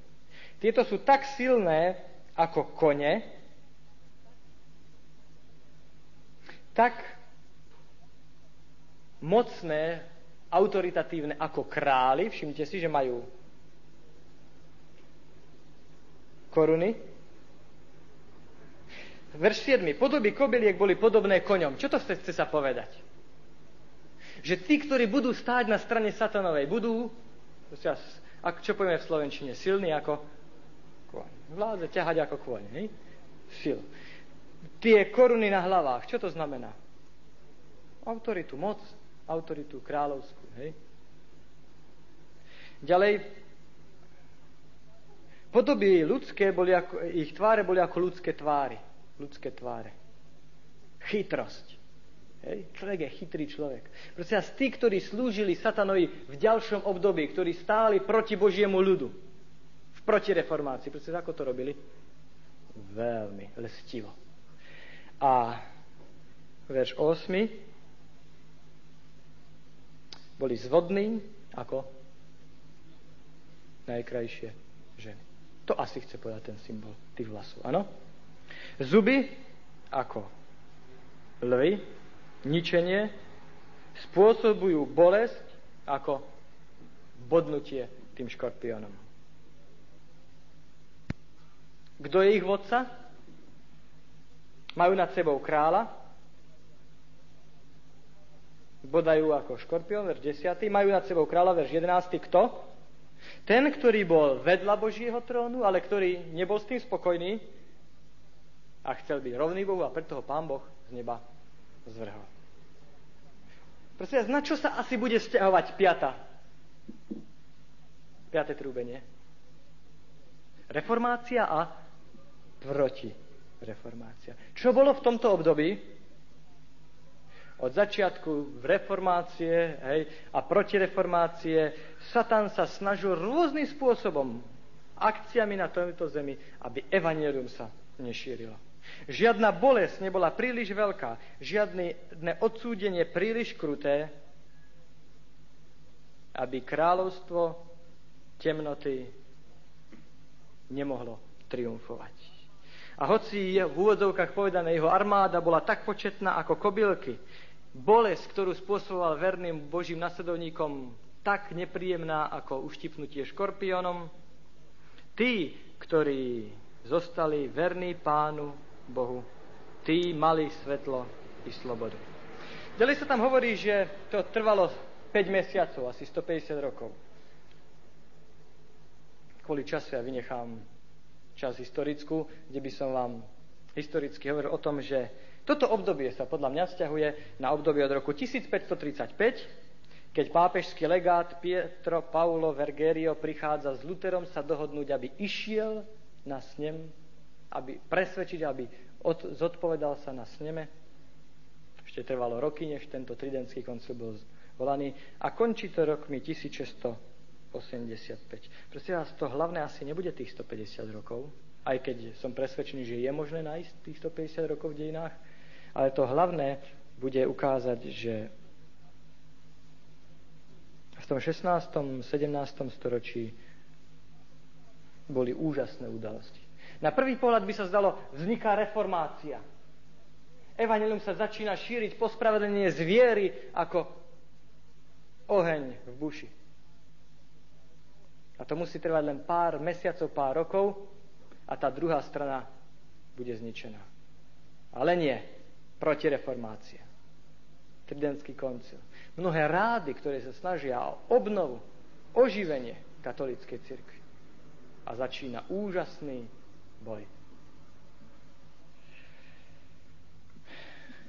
Tieto sú tak silné ako kone, tak mocné, autoritatívne ako králi. Všimnite si, že majú koruny. Verš 7. Podoby kobyliek boli podobné koňom. Čo to chce, chce sa povedať? Že tí, ktorí budú stáť na strane satanovej, budú, ak čo povieme v Slovenčine, silní ako kôň. Vládze ťahať ako kôň. Hej? Sil. Tie koruny na hlavách, čo to znamená? Autoritu, moc, autoritu kráľovskú. Hej? Ďalej, podoby ľudské boli ako, ich tváre boli ako ľudské tváry. Ľudské tváre. Chytrosť. Hej? Človek je chytrý človek. Prosím vás, tí, ktorí slúžili satanovi v ďalšom období, ktorí stáli proti Božiemu ľudu, v protireformácii, prosím, ako to robili? Veľmi lestivo. A verš 8 boli zvodní ako najkrajšie ženy. To asi chce povedať ten symbol tých vlasov, áno? Zuby ako lvy, ničenie, spôsobujú bolesť ako bodnutie tým škorpiónom. Kto je ich vodca? Majú nad sebou kráľa, bodajú ako škorpión, verš 10. Majú nad sebou kráľa, verš 11. Kto? Ten, ktorý bol vedľa Božieho trónu, ale ktorý nebol s tým spokojný a chcel byť rovný Bohu a preto ho Pán Boh z neba zvrhol. Prosím na čo sa asi bude stiahovať piata? Piaté trúbenie. Reformácia a proti reformácia. Čo bolo v tomto období? Od začiatku reformácie hej, a protireformácie Satan sa snažil rôznym spôsobom, akciami na tomto zemi, aby evanelium sa nešírilo. Žiadna bolesť nebola príliš veľká, žiadne odsúdenie príliš kruté, aby kráľovstvo temnoty nemohlo triumfovať. A hoci je v úvodzovkách povedané, jeho armáda bola tak početná ako kobylky, bolesť, ktorú spôsoboval verným Božím nasledovníkom, tak nepríjemná ako uštipnutie škorpiónom, tí, ktorí zostali verní pánu Bohu, tí mali svetlo i slobodu. Ďalej sa tam hovorí, že to trvalo 5 mesiacov, asi 150 rokov. Kvôli času ja vynechám čas historickú, kde by som vám historicky hovoril o tom, že toto obdobie sa podľa mňa vzťahuje na obdobie od roku 1535, keď pápežský legát Pietro Paulo Vergerio prichádza s Luterom sa dohodnúť, aby išiel na snem, aby presvedčiť, aby od, zodpovedal sa na sneme. Ešte trvalo roky, než tento tridentský koncil bol volaný a končí to rokmi 1685. Prosím vás, to hlavné asi nebude tých 150 rokov, aj keď som presvedčený, že je možné nájsť tých 150 rokov v dejinách, ale to hlavné bude ukázať, že v tom 16. 17. storočí boli úžasné udalosti. Na prvý pohľad by sa zdalo, vzniká reformácia. Evangelium sa začína šíriť pospravedlenie zviery ako oheň v buši. A to musí trvať len pár mesiacov, pár rokov a tá druhá strana bude zničená. Ale nie. Protireformácia. Tridentský koncil. Mnohé rády, ktoré sa snažia o obnovu, oživenie katolíckej cirkvi. A začína úžasný boj.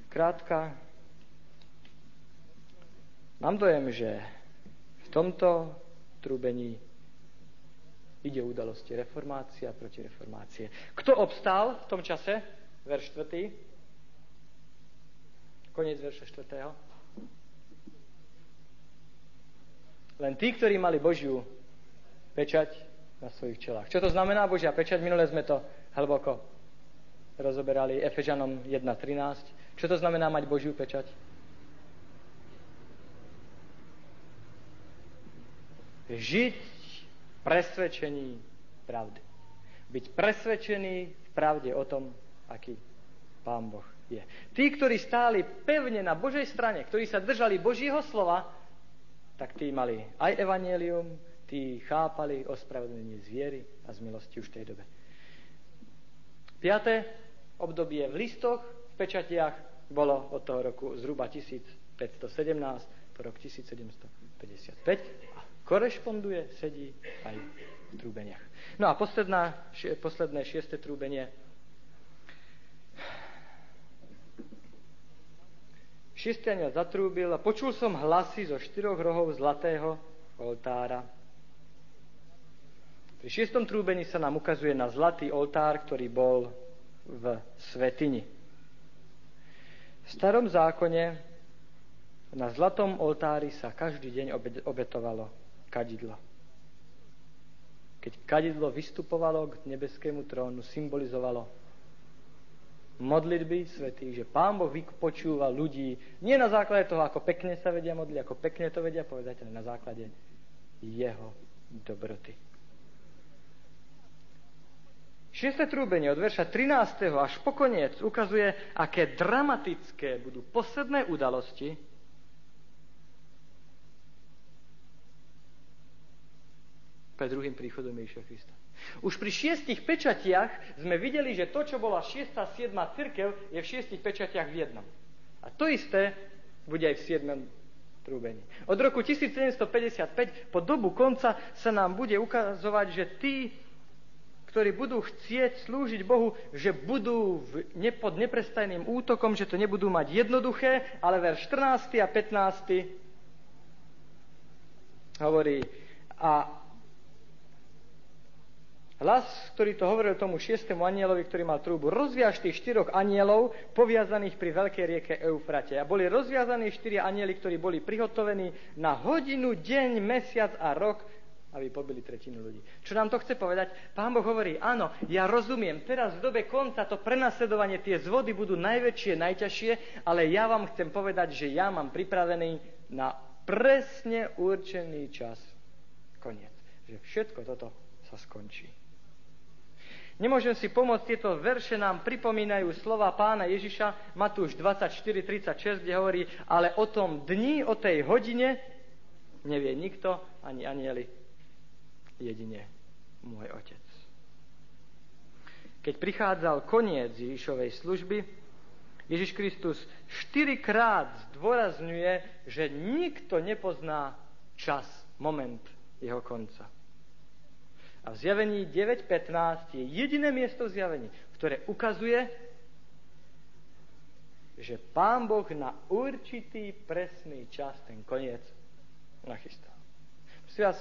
Krátka, mám dojem, že v tomto trúbení ide udalosti reformácia proti reformácie. Kto obstál v tom čase? Verš 4. Koniec verša 4. Len tí, ktorí mali Božiu pečať, na svojich čelách. Čo to znamená Božia pečať? Minule sme to hlboko rozoberali Efežanom 1.13. Čo to znamená mať Božiu pečať? Žiť presvedčení pravdy. Byť presvedčený v pravde o tom, aký Pán Boh je. Tí, ktorí stáli pevne na Božej strane, ktorí sa držali Božieho slova, tak tí mali aj evanielium, tí chápali ospravedlnenie z viery a z milosti už v tej dobe. Piaté obdobie v listoch, v pečatiach bolo od toho roku zhruba 1517 po rok 1755 a korešponduje, sedí aj v trúbeniach. No a posledná, posledné šieste trúbenie. Šiestiania zatrúbil a počul som hlasy zo štyroch rohov zlatého oltára pri šiestom trúbení sa nám ukazuje na zlatý oltár, ktorý bol v svetini. V starom zákone na zlatom oltári sa každý deň obetovalo kadidlo. Keď kadidlo vystupovalo k nebeskému trónu, symbolizovalo modlitby svetých, že Pán Boh počúva ľudí nie na základe toho, ako pekne sa vedia modliť, ako pekne to vedia povedať, ale na základe jeho dobroty. Šieste trúbenie od verša 13. až po koniec ukazuje, aké dramatické budú posledné udalosti, pred druhým príchodom Ježiša Krista. Už pri šiestich pečatiach sme videli, že to, čo bola šiesta a siedma církev, je v šiestich pečatiach v jednom. A to isté bude aj v siedmom trúbení. Od roku 1755 po dobu konca sa nám bude ukazovať, že tí, ktorí budú chcieť slúžiť Bohu, že budú v, ne, pod neprestajným útokom, že to nebudú mať jednoduché, ale verš 14. a 15. hovorí a Hlas, ktorý to hovoril tomu šiestému anielovi, ktorý mal trúbu, rozviaž tých štyroch anielov poviazaných pri veľkej rieke Eufrate. A boli rozviazaní štyri anieli, ktorí boli prihotovení na hodinu, deň, mesiac a rok aby pobili tretinu ľudí. Čo nám to chce povedať? Pán Boh hovorí, áno, ja rozumiem, teraz v dobe konca to prenasledovanie, tie zvody budú najväčšie, najťažšie, ale ja vám chcem povedať, že ja mám pripravený na presne určený čas koniec. Že všetko toto sa skončí. Nemôžem si pomôcť, tieto verše nám pripomínajú slova pána Ježiša, Matúš 24.36, kde hovorí, ale o tom dni, o tej hodine nevie nikto, ani anieli, jedine môj otec. Keď prichádzal koniec Ježišovej služby, Ježiš Kristus štyrikrát zdôrazňuje, že nikto nepozná čas, moment jeho konca. A v zjavení 9.15 je jediné miesto v zjavení, ktoré ukazuje, že Pán Boh na určitý presný čas ten koniec nachystal. Prosím vás,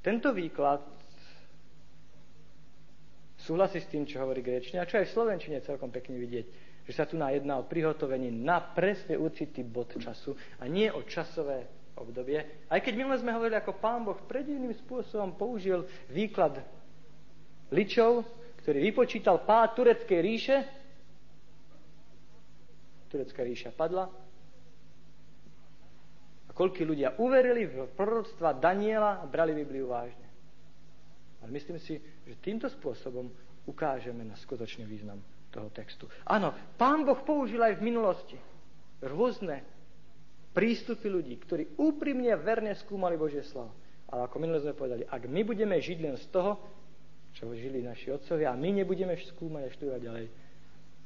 tento výklad súhlasí s tým, čo hovorí gréčne, a čo aj v Slovenčine celkom pekne vidieť, že sa tu na jedná o prihotovení na presne určitý bod času a nie o časové obdobie. Aj keď minule sme hovorili, ako pán Boh predivným spôsobom použil výklad ličov, ktorý vypočítal pád tureckej ríše. Turecká ríša padla. A koľky ľudia uverili v proroctva Daniela a brali Bibliu vážne. Ale myslím si, že týmto spôsobom ukážeme na skutočný význam toho textu. Áno, pán Boh použil aj v minulosti rôzne prístupy ľudí, ktorí úprimne verne skúmali Božie slovo. Ale ako minule sme povedali, ak my budeme žiť len z toho, čo žili naši otcovia a my nebudeme skúmať a študovať ďalej,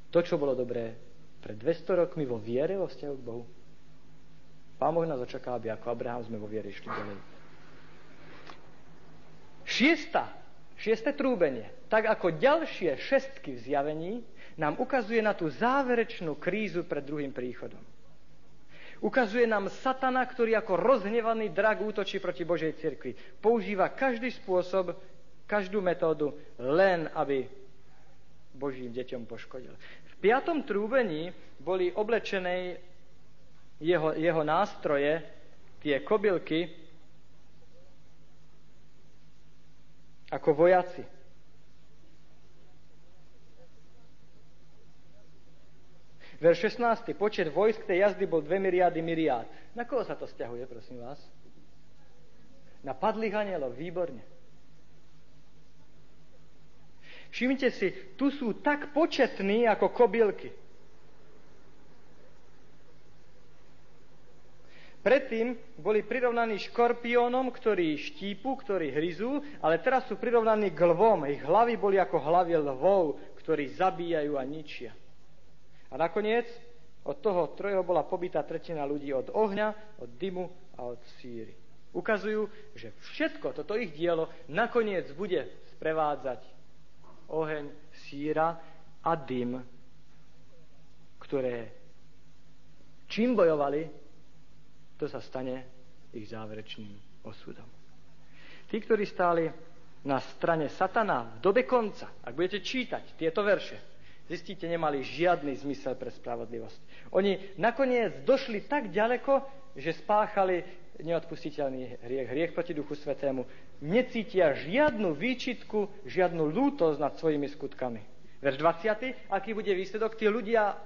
to, čo bolo dobré pred 200 rokmi vo viere, vo vzťahu k Bohu, Pán Boh nás očaká, aby ako Abraham sme vo viere išli ďalej. Šiesta, šieste trúbenie, tak ako ďalšie šestky v zjavení, nám ukazuje na tú záverečnú krízu pred druhým príchodom. Ukazuje nám satana, ktorý ako rozhnevaný drak útočí proti Božej cirkvi. Používa každý spôsob, každú metódu, len aby Božím deťom poškodil. V piatom trúbení boli oblečené jeho, jeho nástroje, tie kobylky, ako vojaci. Verš 16. Počet vojsk tej jazdy bol 2 miliardy miliárd. Na koho sa to stiahuje, prosím vás? Na padlých anielov. Výborne. Všimnite si, tu sú tak početní ako kobylky. Predtým boli prirovnaní škorpiónom, ktorí štípu, ktorí hryzú, ale teraz sú prirovnaní k lvom. Ich hlavy boli ako hlavy lvov, ktorí zabíjajú a ničia. A nakoniec od toho trojeho bola pobytá tretina ľudí od ohňa, od dymu a od síry. Ukazujú, že všetko toto ich dielo nakoniec bude sprevádzať oheň, síra a dym, ktoré čím bojovali, to sa stane ich záverečným osudom. Tí, ktorí stáli na strane satana v dobe konca, ak budete čítať tieto verše, zistíte, nemali žiadny zmysel pre spravodlivosť. Oni nakoniec došli tak ďaleko, že spáchali neodpustiteľný hriech, hriech proti Duchu Svetému. Necítia žiadnu výčitku, žiadnu lútosť nad svojimi skutkami. Verš 20. Aký bude výsledok? Tí ľudia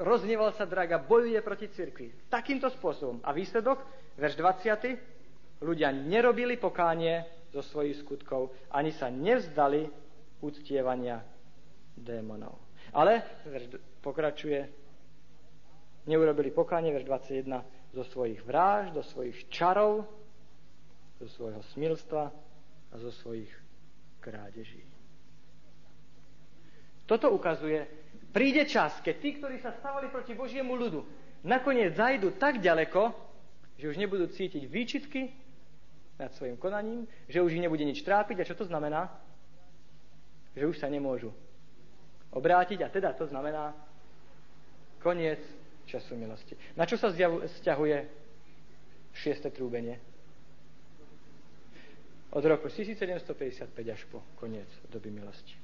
rozneval sa draga, bojuje proti cirkvi. Takýmto spôsobom. A výsledok? Verš 20. Ľudia nerobili pokánie zo svojich skutkov, ani sa nevzdali uctievania démonov. Ale, pokračuje, neurobili pokánie, verš 21, zo svojich vráž, do svojich čarov, zo svojho smilstva a zo svojich krádeží. Toto ukazuje, príde čas, keď tí, ktorí sa stavali proti Božiemu ľudu, nakoniec zajdu tak ďaleko, že už nebudú cítiť výčitky nad svojim konaním, že už ich nebude nič trápiť. A čo to znamená? Že už sa nemôžu obrátiť a teda to znamená koniec času milosti. Na čo sa vzťahuje šieste trúbenie? Od roku 1755 až po koniec doby milosti.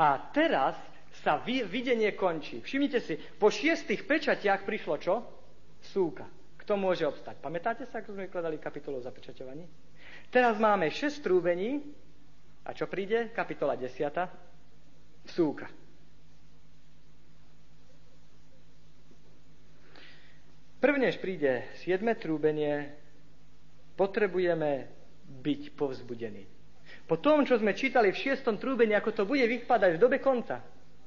A teraz sa videnie končí. Všimnite si, po šiestých pečatiach prišlo čo? Súka. Kto môže obstať? Pamätáte sa, ako sme vykladali kapitolu o zapečaťovaní? Teraz máme šest trúbení. A čo príde? Kapitola 10 súka. Prvnež príde siedme trúbenie, potrebujeme byť povzbudení. Po tom, čo sme čítali v šiestom trúbení, ako to bude vypadať v dobe konca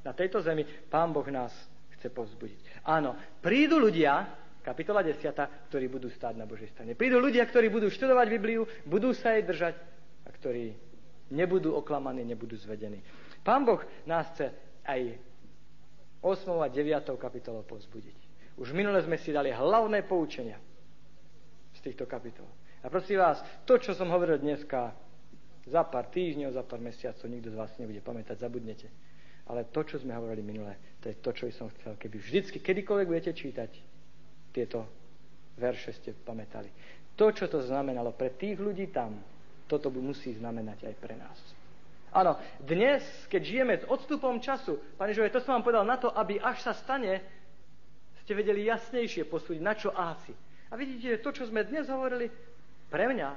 na tejto zemi, Pán Boh nás chce povzbudiť. Áno, prídu ľudia, kapitola 10, ktorí budú stáť na Božej strane. Prídu ľudia, ktorí budú študovať Bibliu, budú sa jej držať a ktorí nebudú oklamaní, nebudú zvedení. Pán Boh nás chce aj 8. a 9. kapitolou povzbudiť. Už minule sme si dali hlavné poučenia z týchto kapitol. A prosím vás, to, čo som hovoril dneska, za pár týždňov, za pár mesiacov, nikto z vás nebude pamätať, zabudnete. Ale to, čo sme hovorili minule, to je to, čo som chcel. Keby vždycky, kedykoľvek budete čítať tieto verše, ste pamätali. To, čo to znamenalo pre tých ľudí tam, toto musí znamenať aj pre nás. Áno, dnes, keď žijeme s odstupom času, Pane Žove, to som vám povedal na to, aby až sa stane, ste vedeli jasnejšie posúdiť, na čo ási. A vidíte, to, čo sme dnes hovorili, pre mňa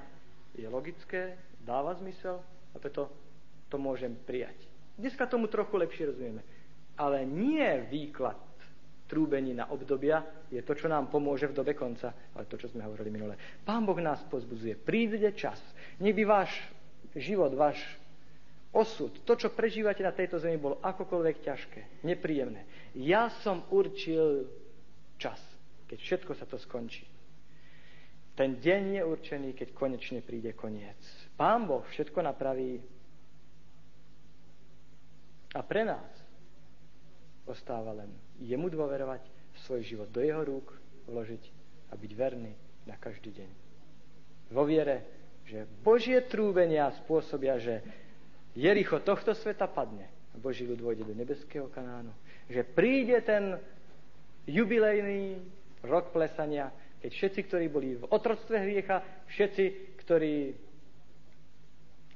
je logické, dáva zmysel a preto to môžem prijať. Dneska tomu trochu lepšie rozumieme. Ale nie výklad trúbení na obdobia je to, čo nám pomôže v dobe konca, ale to, čo sme hovorili minule. Pán Boh nás pozbudzuje. Príde čas. Nech by váš život, váš osud, to, čo prežívate na tejto zemi, bolo akokoľvek ťažké, nepríjemné. Ja som určil čas, keď všetko sa to skončí. Ten deň je určený, keď konečne príde koniec. Pán Boh všetko napraví a pre nás ostáva len jemu dôverovať, svoj život do jeho rúk vložiť a byť verný na každý deň. Vo viere, že Božie trúbenia spôsobia, že Jericho tohto sveta padne Boží ľud vojde do nebeského kanánu. Že príde ten jubilejný rok plesania, keď všetci, ktorí boli v otroctve hriecha, všetci, ktorí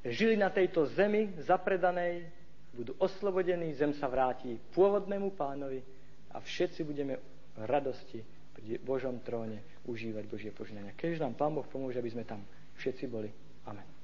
žili na tejto zemi zapredanej, budú oslobodení, zem sa vráti pôvodnému pánovi a všetci budeme v radosti pri Božom tróne užívať Božie požinania. Keď nám Pán Boh pomôže, aby sme tam všetci boli. Amen.